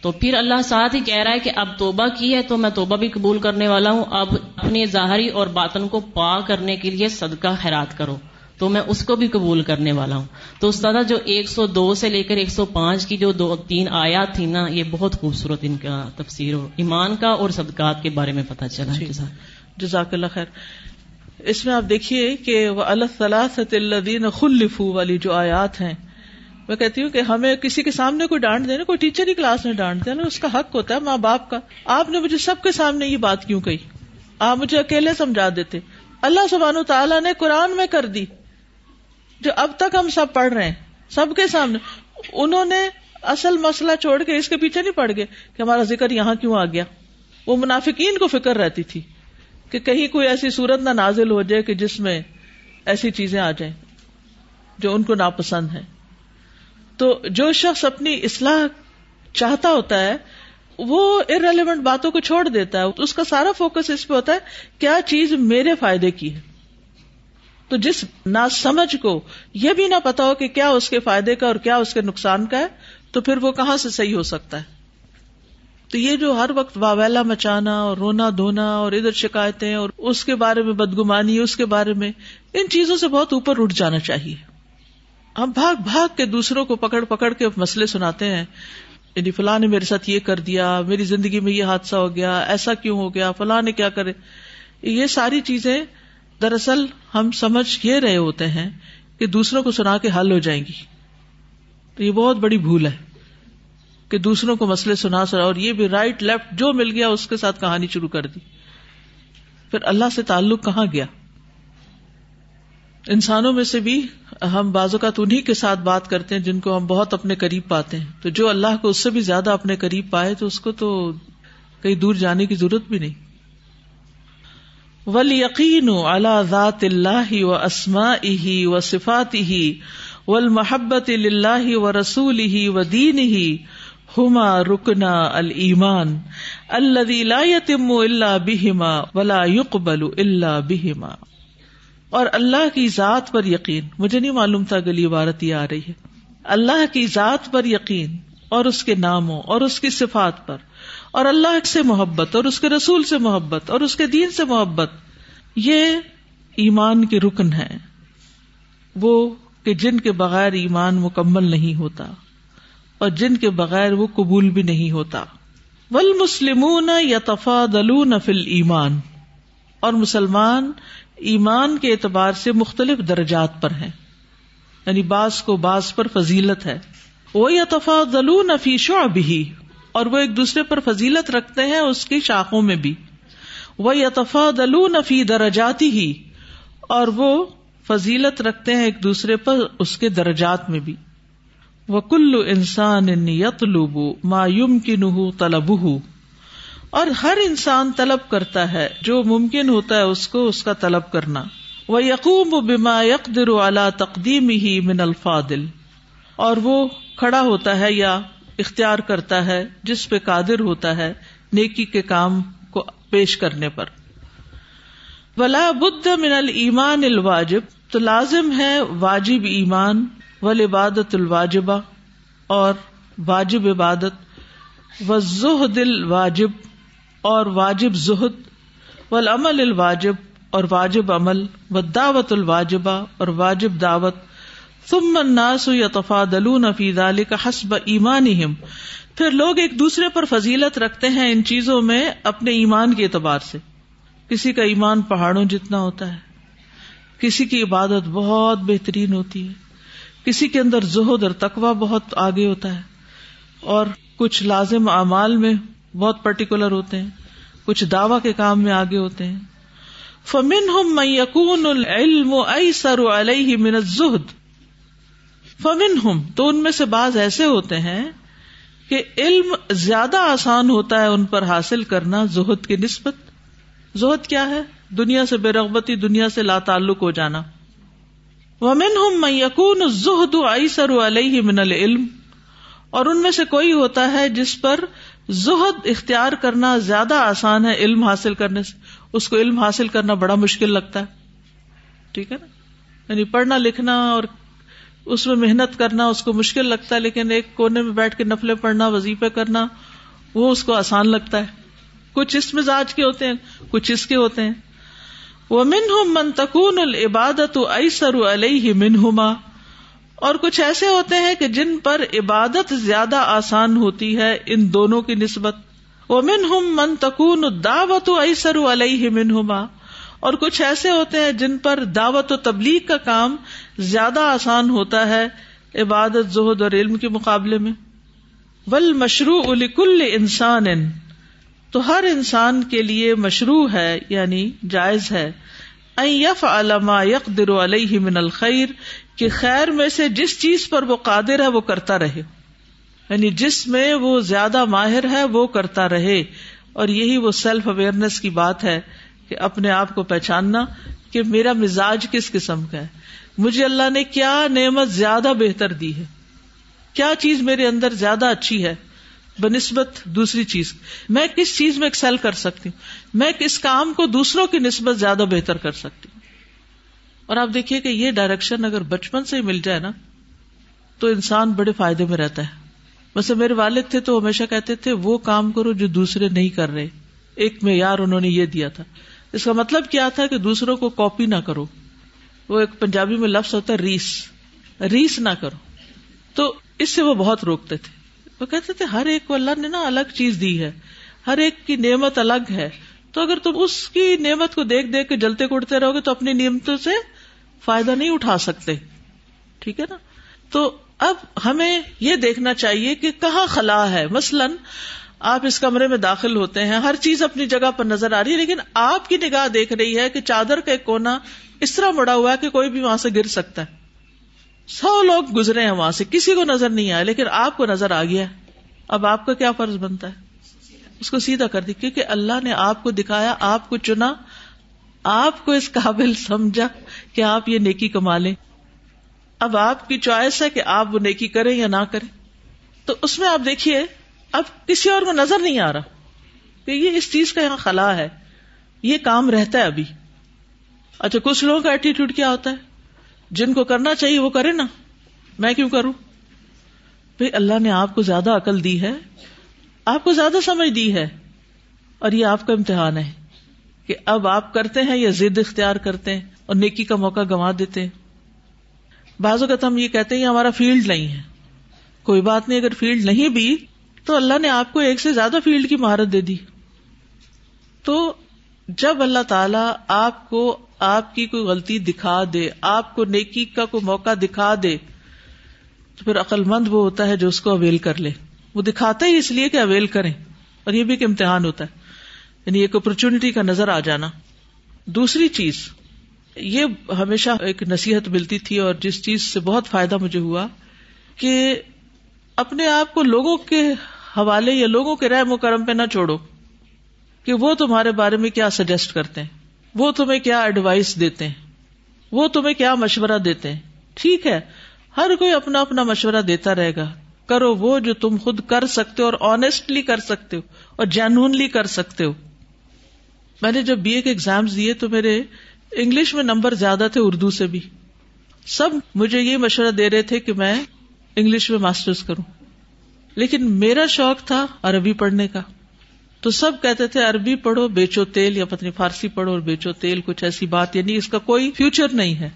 تو پھر اللہ ساتھ ہی کہہ رہا ہے کہ اب توبہ کی ہے تو میں توبہ بھی قبول کرنے والا ہوں۔ اب اپنی ظاہری اور باطن کو پا کرنے کے لیے صدقہ خیرات کرو۔ تو میں اس کو بھی قبول کرنے والا ہوں۔ تو استاد جو ایک سو دو سے لے کر ایک سو پانچ کی جو دو تین آیات تھی نا یہ بہت خوبصورت ان کا تفسیر ہو ایمان کا اور صدقات کے بارے میں پتا چلا۔ جی۔ جزاک اللہ خیر۔ اس میں آپ دیکھیے کہ وہ اللہ صلاح خلفو والی جو آیات ہیں میں کہتی ہوں کہ ہمیں کسی کے سامنے کوئی ڈانٹ دینا، کوئی ٹیچر ہی کلاس میں ڈانٹ دینا، اس کا حق ہوتا ہے، ماں باپ کا۔ آپ نے مجھے سب کے سامنے یہ بات کیوں کہی؟ آپ مجھے اکیلے سمجھا دیتے۔ اللہ سبحان تعالیٰ نے قرآن میں کر دی۔ جو اب تک ہم سب پڑھ رہے ہیں، سب کے سامنے۔ انہوں نے اصل مسئلہ چھوڑ کے اس کے پیچھے نہیں پڑ گئے کہ ہمارا ذکر یہاں کیوں آ گیا۔ وہ منافقین کو فکر رہتی تھی کہ کہیں کوئی ایسی صورت نہ نازل ہو جائے کہ جس میں ایسی چیزیں آ جائیں جو ان کو ناپسند ہے تو جو شخص اپنی اصلاح چاہتا ہوتا ہے، وہ ارریلیونٹ باتوں کو چھوڑ دیتا ہے۔ اس کا سارا فوکس اس پہ ہوتا ہے، کیا چیز میرے فائدے کی ہے؟ تو جس نا سمجھ کو یہ بھی نہ پتا ہو کہ کیا اس کے فائدے کا اور کیا اس کے نقصان کا ہے، تو پھر وہ کہاں سے صحیح ہو سکتا ہے؟ تو یہ جو ہر وقت واویلا مچانا اور رونا دھونا اور ادھر شکایتیں اور اس کے بارے میں بدگمانی، اس کے بارے میں، ان چیزوں سے بہت اوپر اٹھ جانا چاہیے۔ ہم بھاگ بھاگ کے دوسروں کو پکڑ پکڑ کے مسئلے سناتے ہیں یعنی فلاں نے میرے ساتھ یہ کر دیا، میری زندگی میں یہ حادثہ ہو گیا، ایسا کیوں ہو گیا، فلاں نے کیا کرے؟ یہ ساری چیزیں دراصل ہم سمجھ یہ رہے ہوتے ہیں کہ دوسروں کو سنا کے حل ہو جائیں گی۔ تو یہ بہت بڑی بھول ہے کہ دوسروں کو مسئلے سنا سنا، اور یہ بھی رائٹ لیفٹ جو مل گیا، اس کے ساتھ کہانی شروع کر دی۔ پھر اللہ سے تعلق کہاں گیا؟ انسانوں میں سے بھی ہم بازو کا تو انہیں کے ساتھ بات کرتے ہیں جن کو ہم بہت اپنے قریب پاتے ہیں۔ تو جو اللہ کو اس سے بھی زیادہ اپنے قریب پائے تو اس کو تو کہیں دور جانے کی ضرورت بھی نہیں۔ ول یقین اللہ ذات اللہ و اسما ہی و صفات ہی ول محبت اللہ و رسول ہی و دین ہی ہما رکنا المان اللہ یتم اللہ بہما ولا یقبل اللہ بہما اور اللہ کی ذات پر یقین۔ مجھے نہیں معلوم تھا گلی عبارت یہ آ رہی ہے۔ اللہ کی ذات پر یقین اور اس کے ناموں اور اس کی صفات پر۔ اور اللہ سے محبت اور اس کے رسول سے محبت اور اس کے دین سے محبت۔ یہ ایمان کے رکن ہے وہ کہ جن کے بغیر ایمان مکمل نہیں ہوتا اور جن کے بغیر وہ قبول بھی نہیں ہوتا۔ ول مسلم یا تفا دلون فل ایمان اور مسلمان ایمان کے اعتبار سے مختلف درجات پر ہیں۔ یعنی بعض کو بعض پر فضیلت ہے۔ وہ یا تفا دلون فیشو اور وہ ایک دوسرے پر فضیلت رکھتے ہیں اس کی شاخوں میں بھی۔ وہ یتفا دلو نفی درجاتی ہی اور وہ فضیلت رکھتے ہیں ایک دوسرے پر اس کے درجات میں بھی۔ وہ کلو انسان یتلوب ما یم کی نہ اور ہر انسان طلب کرتا ہے، جو ممکن ہوتا ہے اس کو اس کا طلب کرنا۔ وہ یقوم بما یقدر اعلی تقدیم ہی من الفادل اور وہ کھڑا ہوتا ہے یا اختیار کرتا ہے، جس پہ قادر ہوتا ہے نیکی کے کام کو پیش کرنے پر۔ ولا بدھ من المان الواجب۔ تو لازم ہے واجب ایمان ول عبادت الواجبہ اور واجب عبادت۔ و زہد الواجب۔ اور واجب زہد و الواجب، اور واجب عمل و دعوت الواجبہ، اور واجب دعوت، ثم الناس يتفاضلون في ذلك حسب ایمانهم پھر لوگ ایک دوسرے پر فضیلت رکھتے ہیں ان چیزوں میں اپنے ایمان کے اعتبار سے۔ کسی کا ایمان پہاڑوں جتنا ہوتا ہے، کسی کی عبادت بہت بہترین ہوتی ہے، کسی کے اندر زہد اور تقوا بہت آگے ہوتا ہے، اور کچھ لازم اعمال میں بہت پرٹیکولر ہوتے ہیں۔ کچھ دعوی کے کام میں آگے ہوتے ہیں۔ فمن ہم یقون العلم سر علیہ من زہد فمن ہم تو ان میں سے بعض ایسے ہوتے ہیں کہ علم زیادہ آسان ہوتا ہے ان پر حاصل کرنا زہد کی نسبت۔ زہد کیا ہے؟ دنیا سے بے رغبتی، دنیا سے لا تعلق ہو جانا۔ ومن ہم میں یقون زہد سر علیہ من العلم۔ اور ان میں سے کوئی ہوتا ہے جس پر زہد اختیار کرنا زیادہ آسان ہے علم حاصل کرنے سے۔ اس کو علم حاصل کرنا بڑا مشکل لگتا ہے۔ ٹھیک ہے نا؟ یعنی پڑھنا لکھنا اور اس میں محنت کرنا اس کو مشکل لگتا ہے، لیکن ایک کونے میں بیٹھ کے نفلے پڑھنا، وظیفے کرنا، وہ اس کو آسان لگتا ہے۔ کچھ اس مزاج کے ہوتے ہیں، کچھ اس کے ہوتے ہیں۔ وہ من ہوں منتقون العبادت ایسر علیہ منہما اور کچھ ایسے ہوتے ہیں کہ جن پر عبادت زیادہ آسان ہوتی ہے ان دونوں کی نسبت۔ وہ من ہم دعوت ایسر علیہ منہما۔ اور کچھ ایسے ہوتے ہیں جن پر دعوت و تبلیغ کا کام زیادہ آسان ہوتا ہے عبادت، زہد اور علم کے مقابلے میں۔ ول مشروع کل انسان۔ تو ہر انسان کے لیے مشروع ہے یعنی جائز ہے۔ یف علما یک در علیہ من الخیر کہ خیر میں سے جس چیز پر وہ قادر ہے وہ کرتا رہے۔ یعنی جس میں وہ زیادہ ماہر ہے وہ کرتا رہے۔ اور یہی وہ سیلف اویئرنیس کی بات ہے کہ اپنے آپ کو پہچاننا کہ میرا مزاج کس قسم کا ہے۔ مجھے اللہ نے کیا نعمت زیادہ بہتر دی ہے۔ کیا چیز میرے اندر زیادہ اچھی ہے؟ بنسبت دوسری چیز۔ میں کس چیز میں ایکسل کر سکتی ہوں؟ میں کس کام کو دوسروں کی نسبت زیادہ بہتر کر سکتی ہوں؟ اور آپ دیکھیے کہ یہ ڈائریکشن اگر بچپن سے ہی مل جائے نا، تو انسان بڑے فائدے میں رہتا ہے۔ ویسے میرے والد تھے تو ہمیشہ کہتے تھے، وہ کام کرو جو دوسرے نہیں کر رہے۔ ایک معیار انہوں نے یہ دیا تھا۔ اس کا مطلب کیا تھا کہ دوسروں کو کاپی نہ کرو۔ وہ ایک پنجابی میں لفظ ہوتا ہے، ریس۔ ریس نہ کرو۔ تو اس سے وہ بہت روکتے تھے۔ وہ کہتے تھے، ہر ایک کو اللہ نے نا الگ چیز دی ہے۔ ہر ایک کی نعمت الگ ہے۔ تو اگر تم اس کی نعمت کو دیکھ دیکھ کے جلتے کوڑتے رہو گے، تو اپنی نعمتوں سے فائدہ نہیں اٹھا سکتے۔ ٹھیک ہے نا؟ تو اب ہمیں یہ دیکھنا چاہیے کہ کہاں خلا ہے۔ مثلاً آپ اس کمرے میں داخل ہوتے ہیں، ہر چیز اپنی جگہ پر نظر آ رہی ہے، لیکن آپ کی نگاہ دیکھ رہی ہے کہ چادر کا ایک کونا اس طرح مڑا ہوا ہے کہ کوئی بھی وہاں سے گر سکتا ہے۔ سو لوگ گزرے ہیں وہاں سے، کسی کو نظر نہیں آیا، لیکن آپ کو نظر آ گیا۔ اب آپ کا کیا فرض بنتا ہے؟ اس کو سیدھا کر دی کیونکہ اللہ نے آپ کو دکھایا، آپ کو چنا آپ کو اس قابل سمجھا کہ آپ یہ نیکی کما لیں۔ اب آپ کی چوائس ہے کہ آپ وہ نیکی کریں یا نہ کریں۔ تو اس میں آپ دیکھیے، اب کسی اور کو نظر نہیں آ رہا کہ یہ اس چیز کا یہاں خلا ہے۔ یہ کام رہتا ہے ابھی۔ اچھا کچھ لوگوں کا ایٹیٹیوڈ کیا ہوتا ہے؟ جن کو کرنا چاہیے وہ کرے نا۔ میں کیوں کروں؟ بھائی اللہ نے آپ کو زیادہ عقل دی ہے، آپ کو زیادہ سمجھ دی ہے اور یہ آپ کا امتحان ہے۔ کہ اب آپ کرتے ہیں یا ضد اختیار کرتے ہیں اور نیکی کا موقع گنوا دیتے ہیں۔ بعض اوقات ہم یہ کہتے ہیں ہمارا فیلڈ نہیں ہے۔ کوئی بات نہیں، اگر فیلڈ نہیں بھی تو اللہ نے آپ کو ایک سے زیادہ فیلڈ کی مہارت دے دی۔ تو جب اللہ تعالی آپ کو آپ کی کوئی غلطی دکھا دے، آپ کو نیکی کا کوئی موقع دکھا دے، تو پھر عقل مند وہ ہوتا ہے جو اس کو اویل کر لے۔ وہ دکھاتا ہی اس لیے کہ اویل کریں اور یہ بھی ایک امتحان ہوتا ہے۔ یعنی ایک اپرچونٹی کا نظر آ جانا۔ دوسری چیز، یہ ہمیشہ ایک نصیحت ملتی تھی اور جس چیز سے بہت فائدہ مجھے ہوا کہ اپنے آپ کو لوگوں کے حوالے یا لوگوں کے رہ مکرم پہ نہ چھوڑو کہ وہ تمہارے بارے میں کیا سجیسٹ کرتے ہیں، وہ تمہیں کیا ایڈوائس دیتے ہیں، وہ تمہیں کیا مشورہ دیتے ہیں۔ ٹھیک ہے، ہر کوئی اپنا اپنا مشورہ دیتا رہے گا۔ کرو وہ جو تم خود کر سکتے ہو اور آنےسٹلی کر سکتے ہو اور جینونلی کر سکتے ہو۔ میں نے جب بی اے کے ایگزام دیے تو میرے انگلش میں نمبر زیادہ تھے اردو سے بھی۔ سب مجھے یہ مشورہ دے رہے تھے کہ میں انگلش میں ماسٹرز کروں۔ لیکن میرا شوق تھا عربی پڑھنے کا۔ تو سب کہتے تھے، عربی پڑھو، بیچو تیل یا پتنی فارسی پڑھو اور بیچو تیل، کچھ ایسی بات. یعنی اس کا کوئی فیوچر نہیں ہے۔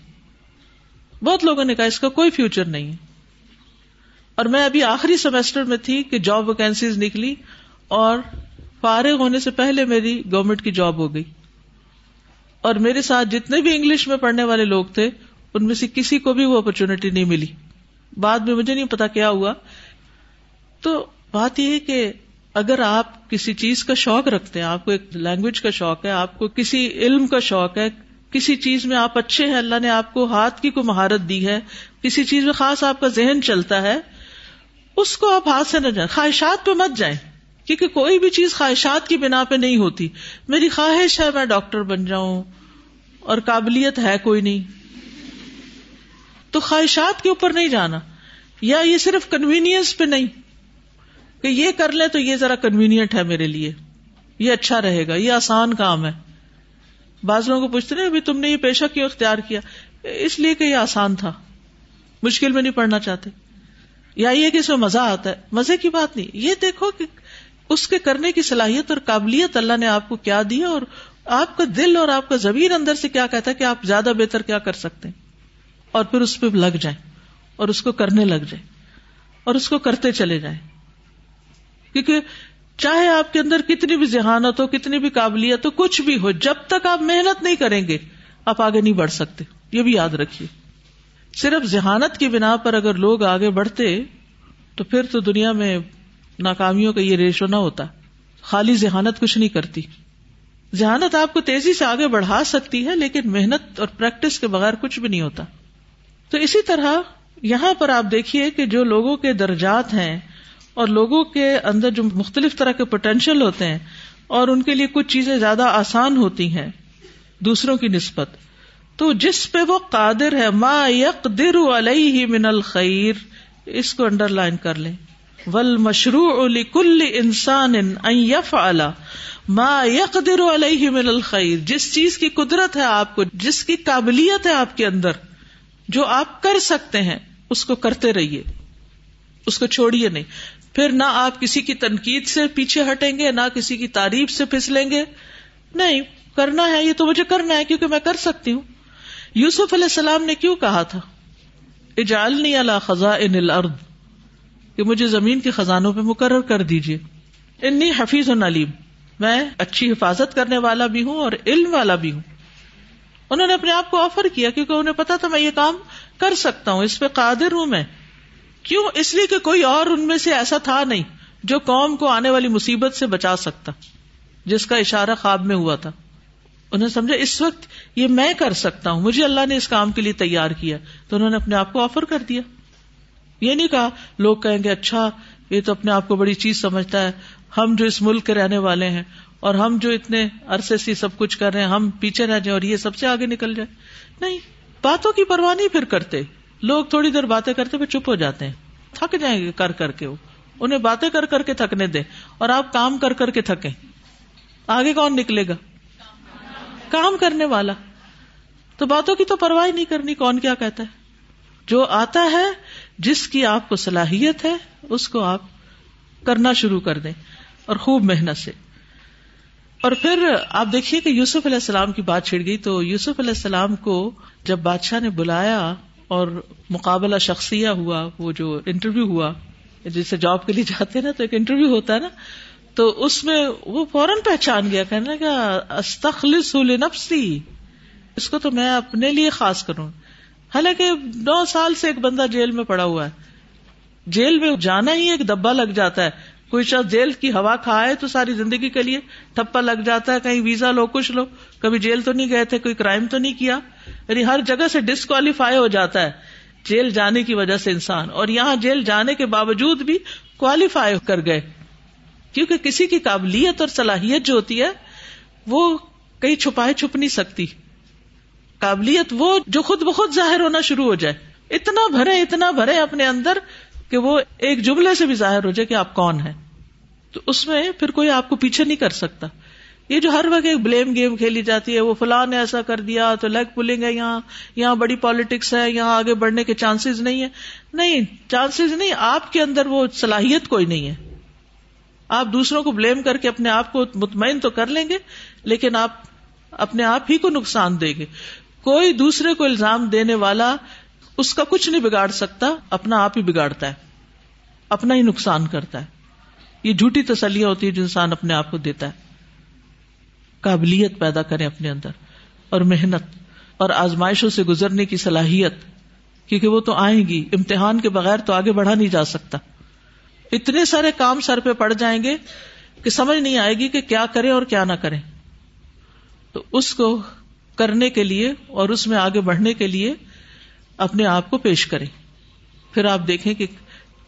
بہت لوگوں نے کہا، اس کا کوئی فیوچر نہیں ہے۔ اور میں ابھی آخری سیمسٹر میں تھی کہ جاب ویکینسیز نکلی اور فارغ ہونے سے پہلے میری گورنمنٹ کی جاب ہو گئی۔ اور میرے ساتھ جتنے بھی انگلش میں پڑھنے والے لوگ تھے، ان میں سے کسی کو بھی وہ اپرچونٹی نہیں ملی۔ بعد میں مجھے نہیں پتا کیا ہوا۔ تو بات یہ ہے کہ اگر آپ کسی چیز کا شوق رکھتے ہیں، آپ کو ایک لینگویج کا شوق ہے، آپ کو کسی علم کا شوق ہے، کسی چیز میں آپ اچھے ہیں، اللہ نے آپ کو ہاتھ کی کوئی مہارت دی ہے، کسی چیز میں خاص آپ کا ذہن چلتا ہے، اس کو آپ ہاتھ سے نہ جائیں، خواہشات پہ مت جائیں۔ کیونکہ کوئی بھی چیز خواہشات کی بنا پہ نہیں ہوتی۔ میری خواہش ہے میں ڈاکٹر بن جاؤں اور قابلیت ہے کوئی نہیں۔ تو خواہشات کے اوپر نہیں جانا۔ یا یہ صرف کنوینئنس پہ نہیں۔ کہ یہ کر لیں تو یہ ذرا کنوینئنٹ ہے میرے لیے۔ یہ اچھا رہے گا۔ یہ آسان کام ہے۔ بعض لوگوں کو پوچھتے نا ابھی تم نے یہ پیشہ کیوں اختیار کیا؟ اس لیے کہ یہ آسان تھا۔ مشکل میں نہیں پڑھنا چاہتے۔ یا یہ کہ اس میں مزہ آتا ہے۔ مزے کی بات نہیں۔ یہ دیکھو کہ اس کے کرنے کی صلاحیت اور قابلیت اللہ نے آپ کو کیا دی اور آپ کا دل اور آپ کا زمین اندر سے کیا کہتا ہے کہ آپ زیادہ بہتر کیا کر سکتے ہیں؟ اور پھر اس پہ لگ جائیں اور اس کو کرنے لگ جائیں اور اس کو کرتے چلے جائیں۔ کیونکہ چاہے آپ کے اندر کتنی بھی ذہانت ہو، کتنی بھی قابلیت ہو، کچھ بھی ہو، جب تک آپ محنت نہیں کریں گے، آپ آگے نہیں بڑھ سکتے۔ یہ بھی یاد رکھیے۔ صرف ذہانت کی بنا پر اگر لوگ آگے بڑھتے، تو پھر تو دنیا میں ناکامیوں کا یہ ریشو نہ ہوتا۔ خالی ذہانت کچھ نہیں کرتی۔ ذہانت آپ کو تیزی سے آگے بڑھا سکتی ہے، لیکن محنت اور پریکٹس کے بغیر کچھ بھی نہیں ہوتا۔ تو اسی طرح یہاں پر آپ دیکھیے کہ جو لوگوں کے درجات ہیں اور لوگوں کے اندر جو مختلف طرح کے پوٹینشیل ہوتے ہیں اور ان کے لیے کچھ چیزیں زیادہ آسان ہوتی ہیں، دوسروں کی نسبت۔ تو جس پہ وہ قادر ہے، ما یک در علیہ من الخیر اس کو انڈر لائن کر لیں۔ ول مشروع کل انسان ما یک در علیہ من الخیر جس چیز کی قدرت ہے آپ کو، جس کی قابلیت ہے آپ کے اندر، جو آپ کر سکتے ہیں، اس کو کرتے رہیے۔ اس کو چھوڑیے نہیں۔ پھر نہ آپ کسی کی تنقید سے پیچھے ہٹیں گے، نہ کسی کی تعریف سے پھسلیں گے۔ نہیں، کرنا ہے، یہ تو مجھے کرنا ہے، کیونکہ میں کر سکتی ہوں۔ یوسف علیہ السلام نے کیوں کہا تھا؟ اجالنی اللہ خزاں الارض۔ کہ مجھے زمین کے خزانوں پہ مقرر کر دیجیے انی حفیظ و علیم، میں اچھی حفاظت کرنے والا بھی ہوں اور علم والا بھی ہوں۔ انہوں نے اپنے آپ کو آفر کیا کیونکہ انہیں پتا تھا میں یہ کام کر سکتا ہوں، اس پہ قادر ہوں میں۔ کیوں؟ اس لیے کہ کوئی اور ان میں سے ایسا تھا نہیں جو قوم کو آنے والی مصیبت سے بچا سکتا، جس کا اشارہ خواب میں ہوا تھا۔ انہیں سمجھا، اس وقت یہ میں کر سکتا ہوں، مجھے اللہ نے اس کام کے لیے تیار کیا، تو انہوں نے اپنے آپ کو آفر کر دیا۔ یہ نہیں کہا، لوگ کہیں گے اچھا یہ تو اپنے آپ کو بڑی چیز سمجھتا ہے۔ ہم جو اس ملک کے رہنے والے ہیں اور ہم جو اتنے عرصے سے سب کچھ کر رہے ہیں، ہم پیچھے رہ جائیں اور یہ سب سے آگے نکل جائے نہیں، باتوں کی پرواہ نہیں پھر کرتے۔ لوگ تھوڑی دیر باتیں کرتے پھر چپ ہو جاتے ہیں۔ تھک جائیں گے کر کر کے وہ۔ انہیں باتیں کر کر کے تھکنے دیں اور آپ کام کر کر کے تھکیں۔ آگے کون نکلے گا؟ کام کرنے والا۔ تو باتوں کی تو پرواہ نہیں کرنی، کون کیا کہتا ہے؟ جو آتا ہے جس کی آپ کو صلاحیت ہے، اس کو آپ کرنا شروع کر دیں اور خوب محنت سے۔ اور پھر آپ دیکھیے کہ یوسف علیہ السلام کی بات چھڑ گئی تو یوسف علیہ السلام کو جب بادشاہ نے بلایا اور مقابلہ شخصیہ ہوا، وہ جو انٹرویو ہوا جسے جاب کے لیے جاتے نا، تو ایک انٹرویو ہوتا ہے نا، تو اس میں وہ فوراً پہچان گیا، کہنے کا استخلص نفسی اس کو تو میں اپنے لیے خاص کروں۔ حالانکہ نو سال سے ایک بندہ جیل میں پڑا ہوا ہے۔ جیل میں جانا ہی ایک دبا لگ جاتا ہے۔ کوئی شخص جیل کی ہوا کھائے تو ساری زندگی کے لیے ٹھپا لگ جاتا ہے۔ کہیں ویزا لو، کچھ لو۔ کبھی جیل تو نہیں گئے تھے، کوئی کرائم تو نہیں کیا۔ یعنی ہر جگہ سے ڈسکوالیفائی ہو جاتا ہے۔ جیل جانے کی وجہ سے انسان۔ اور یہاں جیل جانے کے باوجود بھی کوالیفائی کر گئے۔ کیونکہ کسی کی قابلیت اور صلاحیت جو ہوتی ہے، وہ کہیں چھپائے چھپ نہیں سکتی۔ قابلیت وہ جو خود بخود ظاہر ہونا شروع ہو جائے۔ اتنا بھرے اتنا بھرے اپنے اندر کہ وہ ایک جملے سے بھی ظاہر ہو جائے کہ آپ کون ہیں۔ تو اس میں پھر کوئی آپ کو پیچھے نہیں کر سکتا۔ یہ جو ہر وقت ایک بلیم گیم کھیلی جاتی ہے، وہ فلاں نے ایسا کر دیا تو لیگ پولنگ ہے یہاں یہاں بڑی پالیٹکس ہے، یہاں آگے بڑھنے کے چانسز نہیں ہے نہیں چانسز نہیں، آپ کے اندر وہ صلاحیت کوئی نہیں ہے۔ آپ دوسروں کو بلیم کر کے اپنے آپ کو مطمئن تو کر لیں گے، لیکن آپ اپنے آپ ہی کو نقصان دیں گے۔ کوئی دوسرے کو الزام دینے والا اس کا کچھ نہیں بگاڑ سکتا، اپنا آپ ہی بگاڑتا ہے، اپنا ہی نقصان کرتا ہے۔ یہ جھوٹی تسلیاں ہوتی ہے جو انسان اپنے آپ کو دیتا ہے۔ قابلیت پیدا کریں اپنے اندر، اور محنت اور آزمائشوں سے گزرنے کی صلاحیت، کیونکہ وہ تو آئیں گی، امتحان کے بغیر تو آگے بڑھا نہیں جا سکتا۔ اتنے سارے کام سر پہ پڑ جائیں گے کہ سمجھ نہیں آئے گی کہ کیا کریں اور کیا نہ کریں۔ تو اس کو کرنے کے لیے اور اس میں آگے بڑھنے کے لیے اپنے آپ کو پیش کریں۔ پھر آپ دیکھیں کہ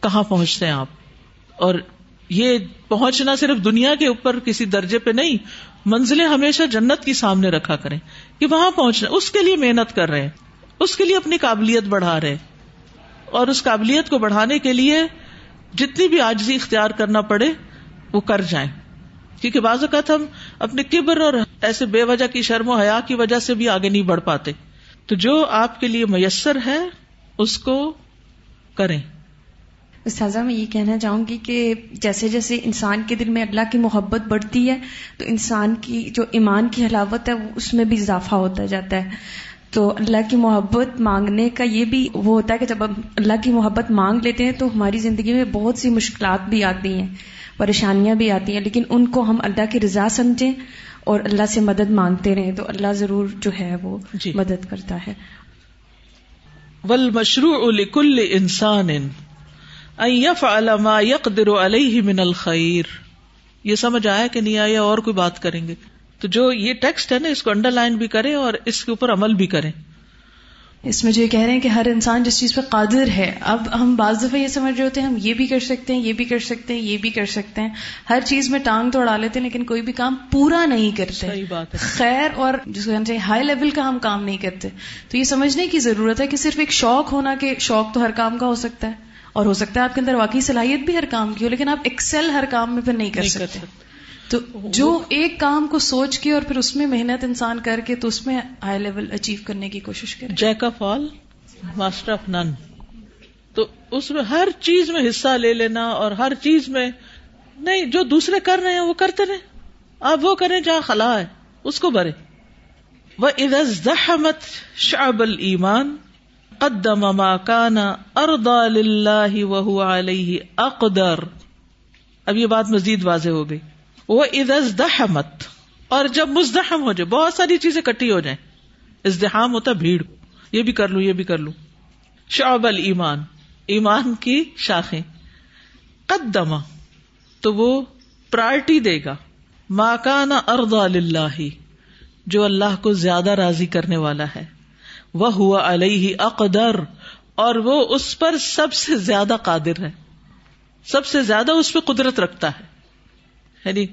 کہاں پہنچتے ہیں آپ۔ اور یہ پہنچنا صرف دنیا کے اوپر کسی درجے پہ نہیں، منزلیں ہمیشہ جنت کی سامنے رکھا کریں کہ وہاں پہنچنا، اس کے لیے محنت کر رہے ہیں، اس کے لیے اپنی قابلیت بڑھا رہے اور اس قابلیت کو بڑھانے کے لیے جتنی بھی آجزی اختیار کرنا پڑے، وہ کر جائیں۔ کیونکہ بعض اوقات ہم اپنے کبر اور ایسے بے وجہ کی شرم و حیا کی وجہ سے بھی آگے نہیں بڑھ پاتے۔ تو جو آپ کے لیے میسر ہے، اس کو کریں۔ استاذہ، میں یہ کہنا چاہوں گی کہ جیسے جیسے انسان کے دل میں اللہ کی محبت بڑھتی ہے، تو انسان کی جو ایمان کی حلاوت ہے اس میں بھی اضافہ ہوتا جاتا ہے۔ تو اللہ کی محبت مانگنے کا یہ بھی وہ ہوتا ہے کہ جب ہم اللہ کی محبت مانگ لیتے ہیں، تو ہماری زندگی میں بہت سی مشکلات بھی آتی ہیں۔ پریشانیاں بھی آتی ہیں لیکن ان کو ہم اللہ کی رضا سمجھیں اور اللہ سے مدد مانگتے رہیں تو اللہ ضرور جو ہے وہ جی۔ مدد کرتا ہے۔ ول مشروع لکل انسان ما يقدر علیہ من الخیر۔ یہ سمجھ آیا کہ نہیں آیا؟ اور کوئی بات کریں گے۔ تو جو یہ ٹیکسٹ ہے نا اس کو انڈر لائن بھی کریں اور اس کے اوپر عمل بھی کریں۔ اس میں جو یہ کہہ رہے ہیں کہ ہر انسان جس چیز پہ قادر ہے اب ہم بعض دفعہ یہ سمجھ رہے ہوتے ہیں ہم یہ بھی کر سکتے ہیں یہ بھی کر سکتے ہیں یہ بھی کر سکتے ہیں۔ ہر چیز میں ٹانگ توڑا لیتے ہیں لیکن کوئی بھی کام پورا نہیں کرتے۔ بات خیر اور جس کو چاہیے ہائی لیول کا ہم کام نہیں کرتے۔ تو یہ سمجھنے کی ضرورت ہے کہ صرف ایک شوق ہونا کہ شوق تو ہر کام کا ہو سکتا ہے اور ہو سکتا ہے آپ کے اندر واقعی صلاحیت بھی ہر کام کی ہو لیکن آپ ایکسل ہر کام میں پھر نہیں کر سکتے۔ تو جو ایک کام کو سوچ کے اور پھر اس میں محنت انسان کر کے تو اس میں ہائی لیول اچیو کرنے کی کوشش کرے۔ Jack of all master of none تو اس میں ہر چیز میں حصہ لے لینا اور ہر چیز میں نہیں، جو دوسرے کر رہے ہیں وہ کرتے رہے۔ آپ وہ کریں جہاں خلا ہے، اس کو برے وہ ادمت شعب المان قدم ما کانا اردا للہ علیہ اقدر اب یہ بات مزید واضح ہو گئی۔ وہ ازدحمت۔ اور جب مزدحم ہو جائے، بہت ساری چیزیں کٹی ہو جائیں۔ ازدحام ہوتا بھیڑ۔ یہ بھی کر لوں، یہ بھی کر لوں۔ شعب المان ایمان کی شاخیں۔ قدما تو وہ پرائرٹی دے گا۔ ماکانا اردا اللہ جو اللہ کو زیادہ راضی کرنے والا ہے۔ وہ ہوا علیہ اقدر۔ اور وہ اس پر سب سے زیادہ قادر ہے۔ سب سے زیادہ اس پہ قدرت رکھتا ہے۔ یعنی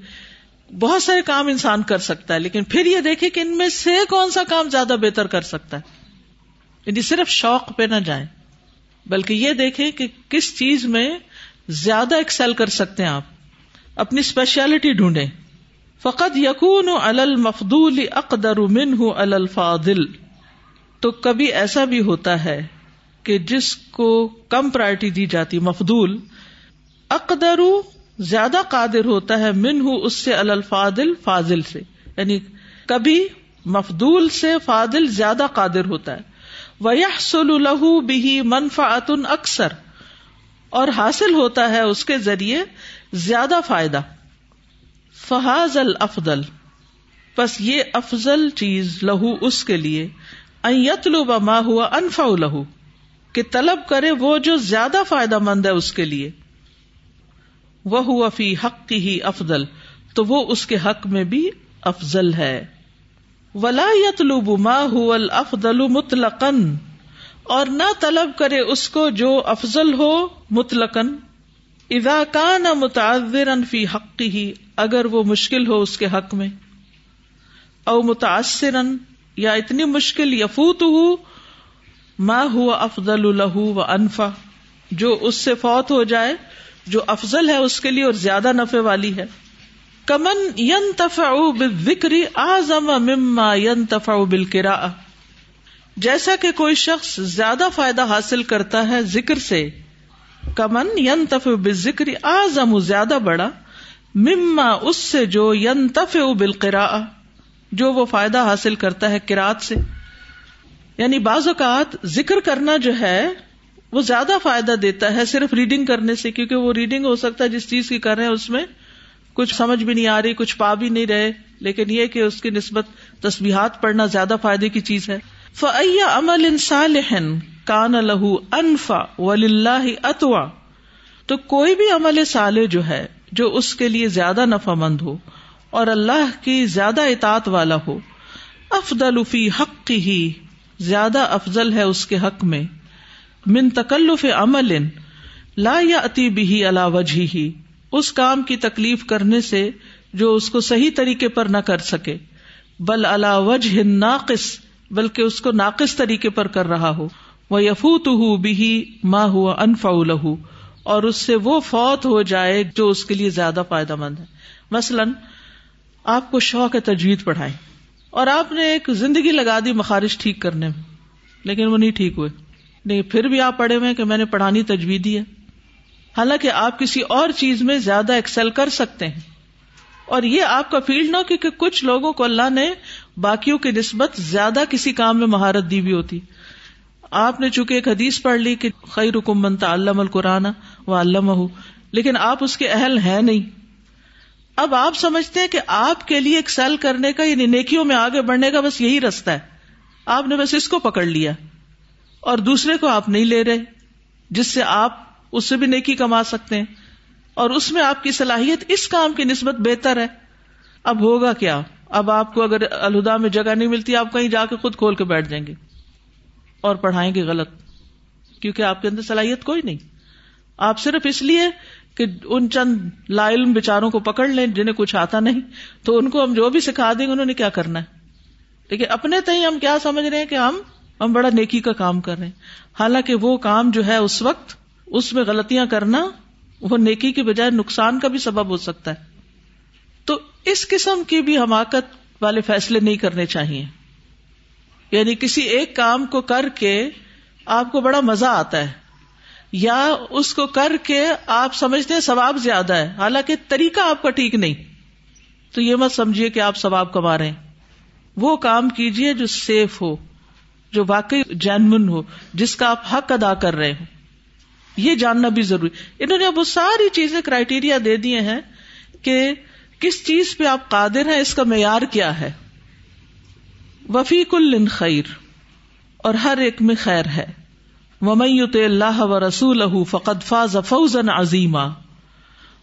بہت سارے کام انسان کر سکتا ہے، لیکن پھر یہ دیکھے کہ ان میں سے کون سا کام زیادہ بہتر کر سکتا ہے۔ یعنی صرف شوق پہ نہ جائیں، بلکہ یہ دیکھیں کہ کس چیز میں زیادہ ایکسل کر سکتے ہیں آپ۔ اپنی اسپیشلٹی ڈھونڈیں۔ فقط یقون المفدول اقدر من الفاظل تو کبھی ایسا بھی ہوتا ہے کہ جس کو کم پرائرٹی دی جاتی مفدول اقدر زیادہ قادر ہوتا ہے من ہوں اس سے الفادل فاضل سے۔ یعنی کبھی مفدول سے فادل زیادہ قادر ہوتا ہے۔ وہ لہو بھی منفاط اکثر اور حاصل ہوتا ہے اس کے ذریعے زیادہ فائدہ۔ فہاز الفضل بس یہ افضل چیز لہو اس کے لیے۔ یتلو ما ہوا انفا لہو کہ طلب کرے وہ جو زیادہ فائدہ مند ہے اس کے لیے۔ وہ ہوا فی حق کی ہی افضل، تو وہ اس کے حق میں بھی افضل ہے۔ ولا یتلوب ما ہو افضل مطلقن اور نہ طلب کرے اس کو جو افضل ہو مطلقن اذا کان متعذرا فی حق اگر وہ مشکل ہو اس کے حق میں۔ او متاثر یا اتنی مشکل یفوت ہو ما ہوا افضل لہو و انفا جو اس سے فوت ہو جائے جو افضل ہے اس کے لیے اور زیادہ نفے والی ہے۔ کمن ین تفا بکری آزم مما ین تفا بل جیسا کہ کوئی شخص زیادہ فائدہ حاصل کرتا ہے ذکر سے، کمن ین تف ذکری آزم زیادہ بڑا، مما اس سے جو ین تف بل جو وہ فائدہ حاصل کرتا ہے کراط سے۔ یعنی بعض اوقات ذکر کرنا جو ہے وہ زیادہ فائدہ دیتا ہے صرف ریڈنگ کرنے سے، کیونکہ وہ ریڈنگ ہو سکتا ہے، جس چیز کی کر رہے ہیں، اس میں کچھ سمجھ بھی نہیں آ رہی، کچھ پا بھی نہیں رہے۔ لیکن یہ کہ اس کی نسبت تصبیحات پڑھنا زیادہ فائدے کی چیز ہے۔ فیا عمل انسان کان لہو انفا ولی اللہ اتوا تو کوئی بھی عمل سالے جو ہے، جو اس کے لیے زیادہ نفع مند ہو اور اللہ کی زیادہ اطاعت والا ہو افضل فی حق ہی زیادہ افضل ہے اس کے حق میں۔ من تکلف عمل لا یا اتی بھی اللہ وجہ ہی اس کام کی تکلیف کرنے سے جو اس کو صحیح طریقے پر نہ کر سکے۔ بل اللہ وجہ ناقص، بلکہ اس کو ناقص طریقے پر کر رہا ہو۔ وہ یفوت ہو بھی ماں ہوا انفا لہو، اور اس سے وہ فوت ہو جائے جو اس کے لیے زیادہ فائدہ مند ہے۔ مثلاً، آپ کو شوق ہے تجوید پڑھائے اور آپ نے ایک زندگی لگا دی مخارش ٹھیک کرنے میں، لیکن وہ نہیں ٹھیک ہوئے۔ نہیں، پھر بھی آپ پڑھے ہوئے کہ میں نے پڑھانی تجویدی ہے۔ حالانکہ آپ کسی اور چیز میں زیادہ ایکسل کر سکتے ہیں۔ اور یہ آپ کا فیلڈ نہ کیونکہ کچھ لوگوں کو اللہ نے باقیوں کی نسبت زیادہ کسی کام میں مہارت دی بھی ہوتی۔ آپ نے چونکہ ایک حدیث پڑھ لی کہ خیر حکمن علام القرآن و علامہ لیکن آپ اس کے اہل ہیں نہیں۔ اب آپ سمجھتے ہیں کہ آپ کے لیے ایکسل کرنے کا یعنی نیکیوں میں آگے بڑھنے کا بس یہی رستہ ہے۔ آپ نے بس اس کو پکڑ لیا۔ اور دوسرے کو آپ نہیں لے رہے، جس سے آپ اس سے بھی نیکی کما سکتے ہیں۔ اور اس میں آپ کی صلاحیت اس کام کی نسبت بہتر ہے۔ اب ہوگا کیا؟ اب آپ کو اگر الہدا میں جگہ نہیں ملتی، آپ کہیں جا کے خود کھول کے بیٹھ جائیں گے۔ اور پڑھائیں گے غلط، کیونکہ آپ کے اندر صلاحیت کوئی نہیں۔ آپ صرف اس لیے کہ ان چند لا علم بےچاروں کو پکڑ لیں جنہیں کچھ آتا نہیں، تو ان کو ہم جو بھی سکھا دیں گے، انہوں نے کیا کرنا ہے؟ لیکن اپنے تئیں ہم کیا سمجھ رہے ہیں کہ ہم ہم بڑا نیکی کا کام کر رہے ہیں۔ حالانکہ وہ کام جو ہے اس وقت، اس میں غلطیاں کرنا، وہ نیکی کے بجائے نقصان کا بھی سبب ہو سکتا ہے۔ تو اس قسم کی بھی حماقت والے فیصلے نہیں کرنے چاہیے۔ یعنی کسی ایک کام کو کر کے آپ کو بڑا مزہ آتا ہے، یا اس کو کر کے آپ سمجھتے ہیں ثواب زیادہ ہے، حالانکہ طریقہ آپ کا ٹھیک نہیں۔ تو یہ مت سمجھیے کہ آپ ثواب کما رہے ہیں۔ وہ کام کیجیے جو سیف ہو۔ جو واقعی جینمن ہو، جس کا آپ حق ادا کر رہے ہو۔ یہ جاننا بھی ضروری۔ انہوں نے اب وہ ساری چیزیں کرائٹیریا دے دیے ہیں کہ کس چیز پہ آپ قادر ہیں، اس کا معیار کیا ہے۔ وفیق الن خیر، اور ہر ایک میں خیر ہے۔ ومیت اللہ و رسول فقد فاز فوزن عظیما۔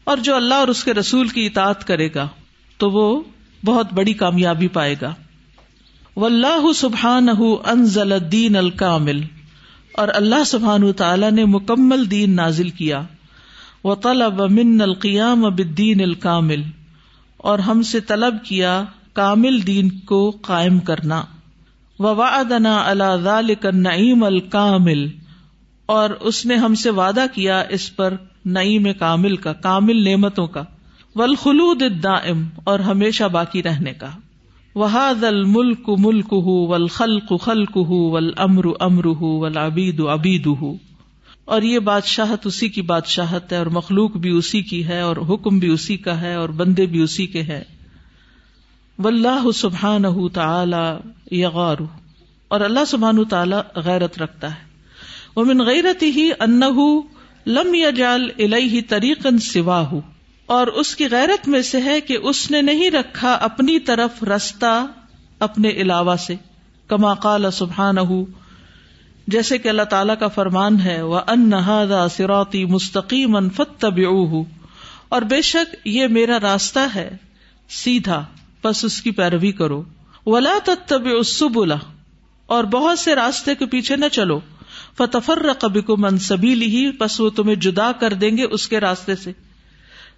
اور جو اللہ اور اس کے رسول کی اطاعت کرے گا، تو وہ بہت بڑی کامیابی پائے گا۔ و اللہ سبحان انزل الدین الکامل۔ اور اللہ سبحان تعالی نے مکمل دین نازل کیا۔ وہ طلب من القیام بدین الکامل۔ اور ہم سے طلب کیا کامل دین کو قائم کرنا۔ و وعدنا اللہ ذالک النعیم الکامل۔ اور اس نے ہم سے وعدہ کیا اس پر نعیم کامل کا، کامل نعمتوں کا۔ ولخلود الدائم اور ہمیشہ باقی رہنے کا۔ وحاد الملک ملک ہُ ول خلق خلق ہُ ول امر امر ہُ ول ابید ابید ہُ اور یہ بادشاہت اسی کی بادشاہت ہے اور مخلوق بھی اسی کی ہے اور حکم بھی اسی کا ہے اور بندے بھی اسی کے ہے و اللہ سبحان تعالی یغار. اور اللہ سبحان تعالی غیرت رکھتا ہے. وہ من غیرت ہی ان لم یا جال الہ طریقن سوا ہوں اور اس کی غیرت میں سے ہے کہ اس نے نہیں رکھا اپنی طرف رستہ اپنے علاوہ سے، کما قال سبحان جیسے کہ اللہ تعالی کا فرمان ہے وہ ان سروتی مستقیم فتب اور بے شک یہ میرا راستہ ہے، سیدھا، بس اس کی پیروی کرو۔ ولا تب بولا اور بہت سے راستے کے پیچھے نہ چلو۔ فتفر کبھی کو منصبی لی بس وہ تمہیں جدا کر دیں گے اس کے راستے سے۔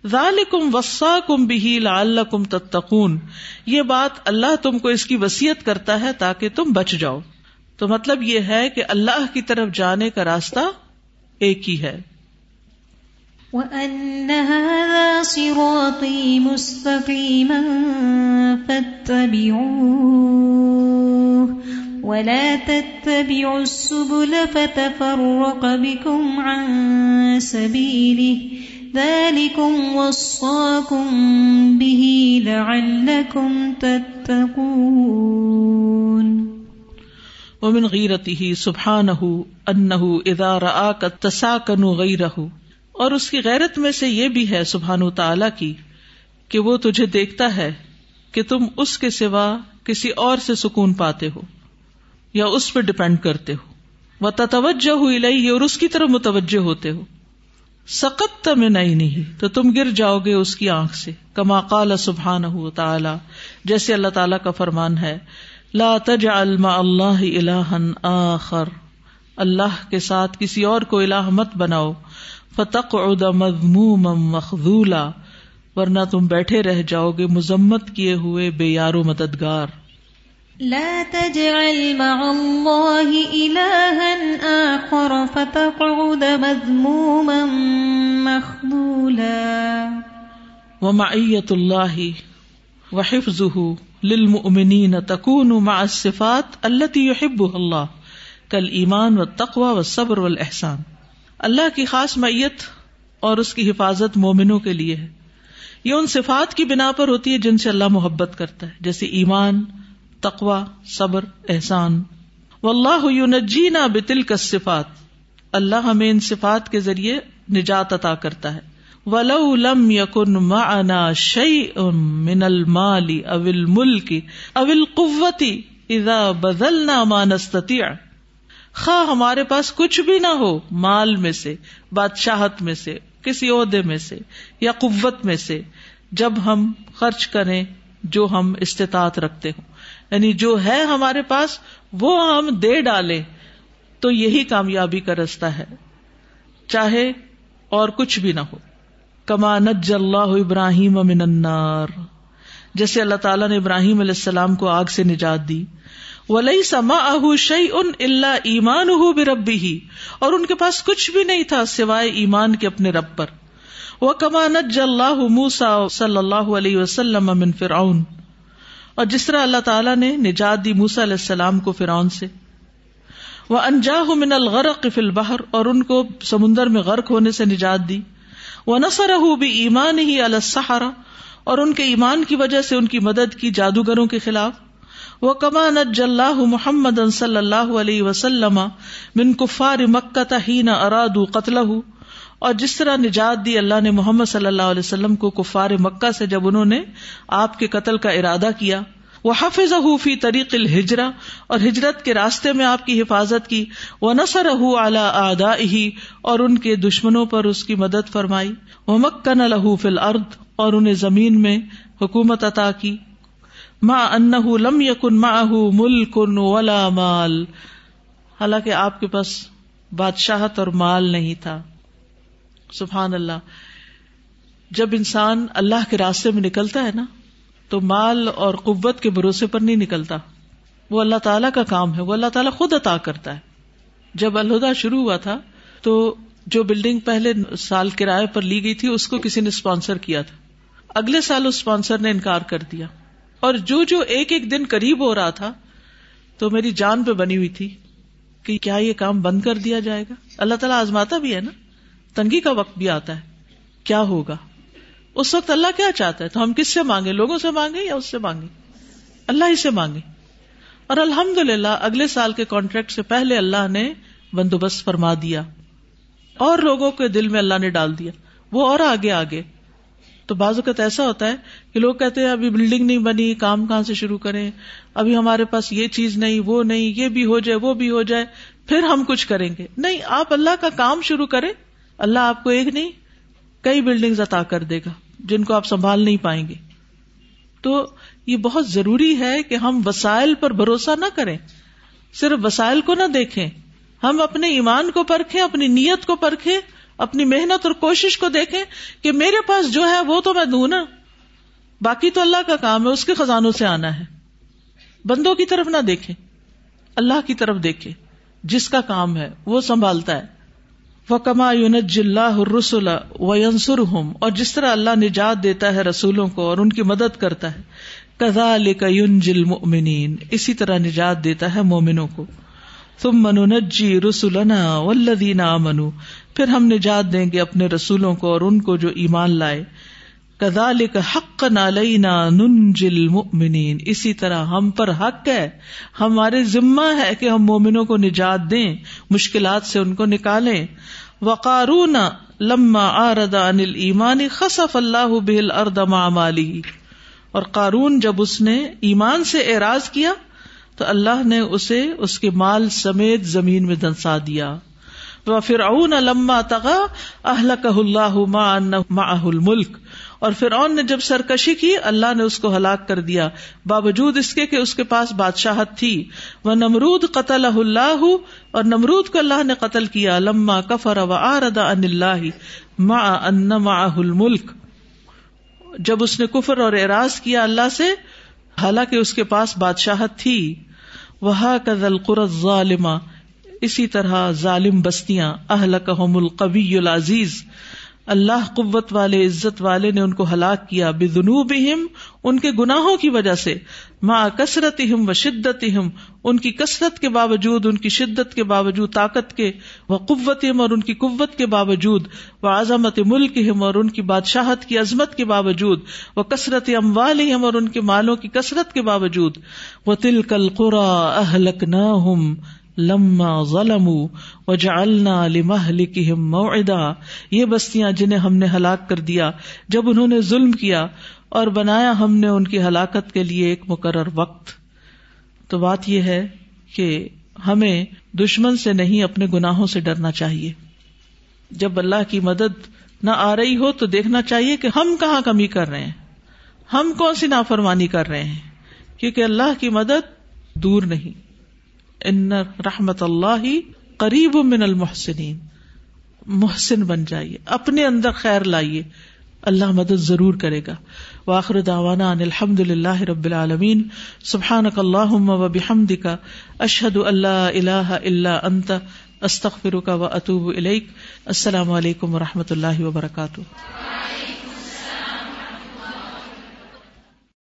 ذالکم وصاکم بھی لعلکم تتقون۔ یہ بات اللہ تم کو اس کی وسیعت کرتا ہے تاکہ تم بچ جاؤ۔ تو مطلب یہ ہے کہ اللہ کی طرف جانے کا راستہ ایک ہی ہے۔ وَأَنَّ هَذَا صِرَاطِي مُسْتَقِيمًا فَاتَّبِعُوهُ۔ وَلَا تَتَّبِعُوا السُّبُلَ فَتَفَرَّقَ بِكُمْ عَن سَبِيلِهِ۔ ذلكم وصاكم به لعلكم تتقون ومن غیرته سبحانه انه اذا راك تساكن غيره اور اس کی غیرت میں سے یہ بھی ہے سبحان تعالی کی کہ وہ تجھے دیکھتا ہے کہ تم اس کے سوا کسی اور سے سکون پاتے ہو یا اس پہ ڈپینڈ کرتے ہو۔ وہ تتوجہ ہوئی اور اس کی طرف متوجہ ہوتے ہو۔ سقت میں نہیں نہیں تو تم گر جاؤ گے اس کی آنکھ سے، کما قال سبحان ہو تعالی جیسے اللہ تعالیٰ کا فرمان ہے، لا الما اللہ الہن آخر، اللہ کے ساتھ کسی اور کو الہ مت بناؤ فتق مضموم مخذولا، ورنہ تم بیٹھے رہ جاؤ گے مذمت کیے ہوئے بے یارو مددگار۔ لا تجعل مع الله إلها آخر فتقعد مذموما مخذولا. ومعية الله وحفظه للمؤمنين تكون مع الصفات التي يحبها الله كالإيمان والتقوى والصبر والإحسان. اللہ کی خاص معیت اور اس کی حفاظت مومنوں کے لیے ہے۔ یہ ان صفات کی بنا پر ہوتی ہے جن سے اللہ محبت کرتا ہے، جیسے ایمان تقوا صبر، احسان۔ و اللہ جینا بتل کا صفات اللہ ہمیں ان صفات کے ذریعے نجات عطا کرتا ہے۔ ولو لم یقن معنا شعی من المال اول ملک اول قوتی اذا بدلنا ما نستطيع خواہ ہمارے پاس کچھ بھی نہ ہو، مال میں سے، بادشاہت میں سے، کسی عہدے میں سے یا قوت میں سے، جب ہم خرچ کریں جو ہم استطاعت رکھتے ہوں۔ یعنی جو ہے ہمارے پاس، وہ ہم دے ڈالیں۔ تو یہی کامیابی کا رستہ ہے۔ چاہے اور کچھ بھی نہ ہو۔ کما نج اللہ ابراہیم من النار۔ جیسے اللہ تعالیٰ نے ابراہیم علیہ السلام کو آگ سے نجات دی۔ ولی سما اہ شعی ان اللہ ایمان اہ بربی ہی اور ان کے پاس کچھ بھی نہیں تھا سوائے ایمان کے اپنے رب پر۔ وہ کما نج اللہ موسا صلی اللہ علیہ وسلم من فرعون۔ اور جس طرح اللہ تعالیٰ نے نجات دی موسا علیہ السلام کو فرعون سے۔ وہ انجاہ من الغرق فی البحر اور ان کو سمندر میں غرق ہونے سے نجات دی۔ وہ نسر بھی ایمان ہی السحرا اور ان کے ایمان کی وجہ سے ان کی مدد کی جادوگروں کے خلاف۔ وہ کما نج اللہ محمد صلی اللہ علیہ وسلم من کفار مکہ ہی نہ ارادو قتل اور جس طرح نجات دی اللہ نے محمد صلی اللہ علیہ وسلم کو کفار مکہ سے جب انہوں نے آپ کے قتل کا ارادہ کیا وہ حفظ فی طریق الحجرا اور ہجرت کے راستے میں آپ کی حفاظت کی وہ نسر اعلی ادا ہی اور ان کے دشمنوں پر اس کی مدد فرمائی وہ مکن لہو فل ارد اور انہیں زمین میں حکومت عطا کی۔ ماں ان لم یقن ماہ ملک ولا مال۔ حالانکہ آپ کے پاس بادشاہت اور مال نہیں تھا۔ سبحان اللہ، جب انسان اللہ کے راستے میں نکلتا ہے نا، تو مال اور قوت کے بھروسے پر نہیں نکلتا۔ وہ اللہ تعالیٰ کا کام ہے، وہ اللہ تعالیٰ خود عطا کرتا ہے۔ جب الہدا شروع ہوا تھا، تو جو بلڈنگ پہلے سال کرائے پر لی گئی تھی، اس کو کسی نے اسپانسر کیا تھا۔ اگلے سال اس اسپانسر نے انکار کر دیا۔ اور جو جو ایک ایک دن قریب ہو رہا تھا، تو میری جان پہ بنی ہوئی تھی کہ کیا یہ کام بند کر دیا جائے گا۔ اللہ تعالیٰ آزماتا بھی ہے نا۔ تنگی کا وقت بھی آتا ہے۔ کیا ہوگا؟ اس وقت اللہ کیا چاہتا ہے؟ تو ہم کس سے مانگے؟ لوگوں سے مانگے یا اس سے مانگے؟ اللہ ہی سے مانگے۔ اور الحمد للہ اگلے سال کے کانٹریکٹ سے پہلے اللہ نے بندوبست فرما دیا۔ اور لوگوں کے دل میں اللہ نے ڈال دیا۔ وہ اور آگے آگے۔ تو بعض اوقات ایسا ہوتا ہے کہ لوگ کہتے ہیں، ابھی بلڈنگ نہیں بنی، کام کہاں سے شروع کریں؟ ابھی ہمارے پاس یہ چیز نہیں، وہ نہیں، یہ بھی ہو جائے، وہ بھی ہو جائے، پھر ہم کچھ کریں گے۔ نہیں، آپ اللہ کا کام شروع کریں اللہ آپ کو ایک نہیں، کئی بلڈنگ عطا کر دے گا، جن کو آپ سنبھال نہیں پائیں گے۔ تو یہ بہت ضروری ہے کہ ہم وسائل پر بھروسہ نہ کریں۔ صرف وسائل کو نہ دیکھیں، ہم اپنے ایمان کو پرکھیں، اپنی نیت کو پرکھیں، اپنی محنت اور کوشش کو دیکھیں کہ میرے پاس جو ہے وہ تو میں دوں نا۔ باقی تو اللہ کا کام ہے، اس کے خزانوں سے آنا ہے۔ بندوں کی طرف نہ دیکھے اللہ کی طرف دیکھے جس کا کام ہے، وہ سنبھالتا ہے۔ وکما کما یونج اللہ رسول و ینسر ہوں اور جس طرح اللہ نجات دیتا ہے رسولوں کو اور ان کی مدد کرتا ہے کزا کا یون جل اسی طرح نجات دیتا ہے مومنوں کو۔ تم منجی رسولنا ولدینا منو پھر ہم نجات دیں گے اپنے رسولوں کو اور ان کو جو ایمان لائے۔ کدال حق نالینا ننجل مؤمنین اسی طرح ہم پر حق ہے، ہمارے ذمہ ہے کہ ہم مومنوں کو نجات دیں، مشکلات سے ان کو نکالیں۔ وقارون لما آرد انل ایمان خصف اللہ بل اردما مالی۔ اور قارون جب اس نے ایمان سے اعراض کیا، تو اللہ نے اسے اس کے مال سمیت زمین میں دنسا دیا۔ وہ فرعون لما تغا اہلک اللہ معه الملک۔ اور فرعون نے جب سرکشی کی، اللہ نے اس کو ہلاک کر دیا۔ باوجود اس کے کہ اس کے پاس بادشاہت تھی۔ وہ نمرود قتل اللہ اور نمرود کو اللہ نے قتل کیا۔ لما کفر و آرد ان اللہ ما ان معه الملک۔ جب اس نے کفر اور اعراض کیا اللہ سے، حالانکہ اس کے پاس بادشاہت تھی۔ وہ کزل قرض ظالمہ اسی طرح ظالم بستیاں۔ اہل کام القوی العزیز اللہ قوت والے، عزت والے نے ان کو ہلاک کیا بے جنوب ان کے گناہوں کی وجہ سے۔ ماں کثرت ہم و شدت ہم ان کی کثرت کے باوجود، ان کی شدت کے باوجود، طاقت کے وہ قوت اور ان کی قوت کے باوجود وہ عظمت ملک ہم اور ان کی بادشاہت کی عظمت کے باوجود وہ کثرت اموال ہم اور ان کے مالوں کی کثرت کے باوجود۔ وہ تل کل قرا اہلک نہ لما ظلم و جالنا لمہلکہم موعدا۔ یہ بستیاں جنہیں ہم نے ہلاک کر دیا، جب انہوں نے ظلم کیا اور بنایا ہم نے ان کی ہلاکت کے لیے ایک مقرر وقت۔ تو بات یہ ہے کہ ہمیں دشمن سے نہیں اپنے گناہوں سے ڈرنا چاہیے۔ جب اللہ کی مدد نہ آ رہی ہو تو دیکھنا چاہیے کہ ہم کہاں کمی کر رہے ہیں۔ ہم کون سی نافرمانی کر رہے ہیں؟ کیونکہ اللہ کی مدد دور نہیں۔ ان رحمت اللہ ہی قریب من المحسنین۔ محسن بن جائیے، اپنے اندر خیر لائیے۔ اللہ مدد ضرور کرے گا۔ واخر داوانا ان الحمد للہ رب العالمین۔ سبحان اللہ و بحمد کا اشحد اللہ اللہ اللہ انت استخر کا و اطوب السلام علیکم و رحمۃ اللہ وبرکاتہ۔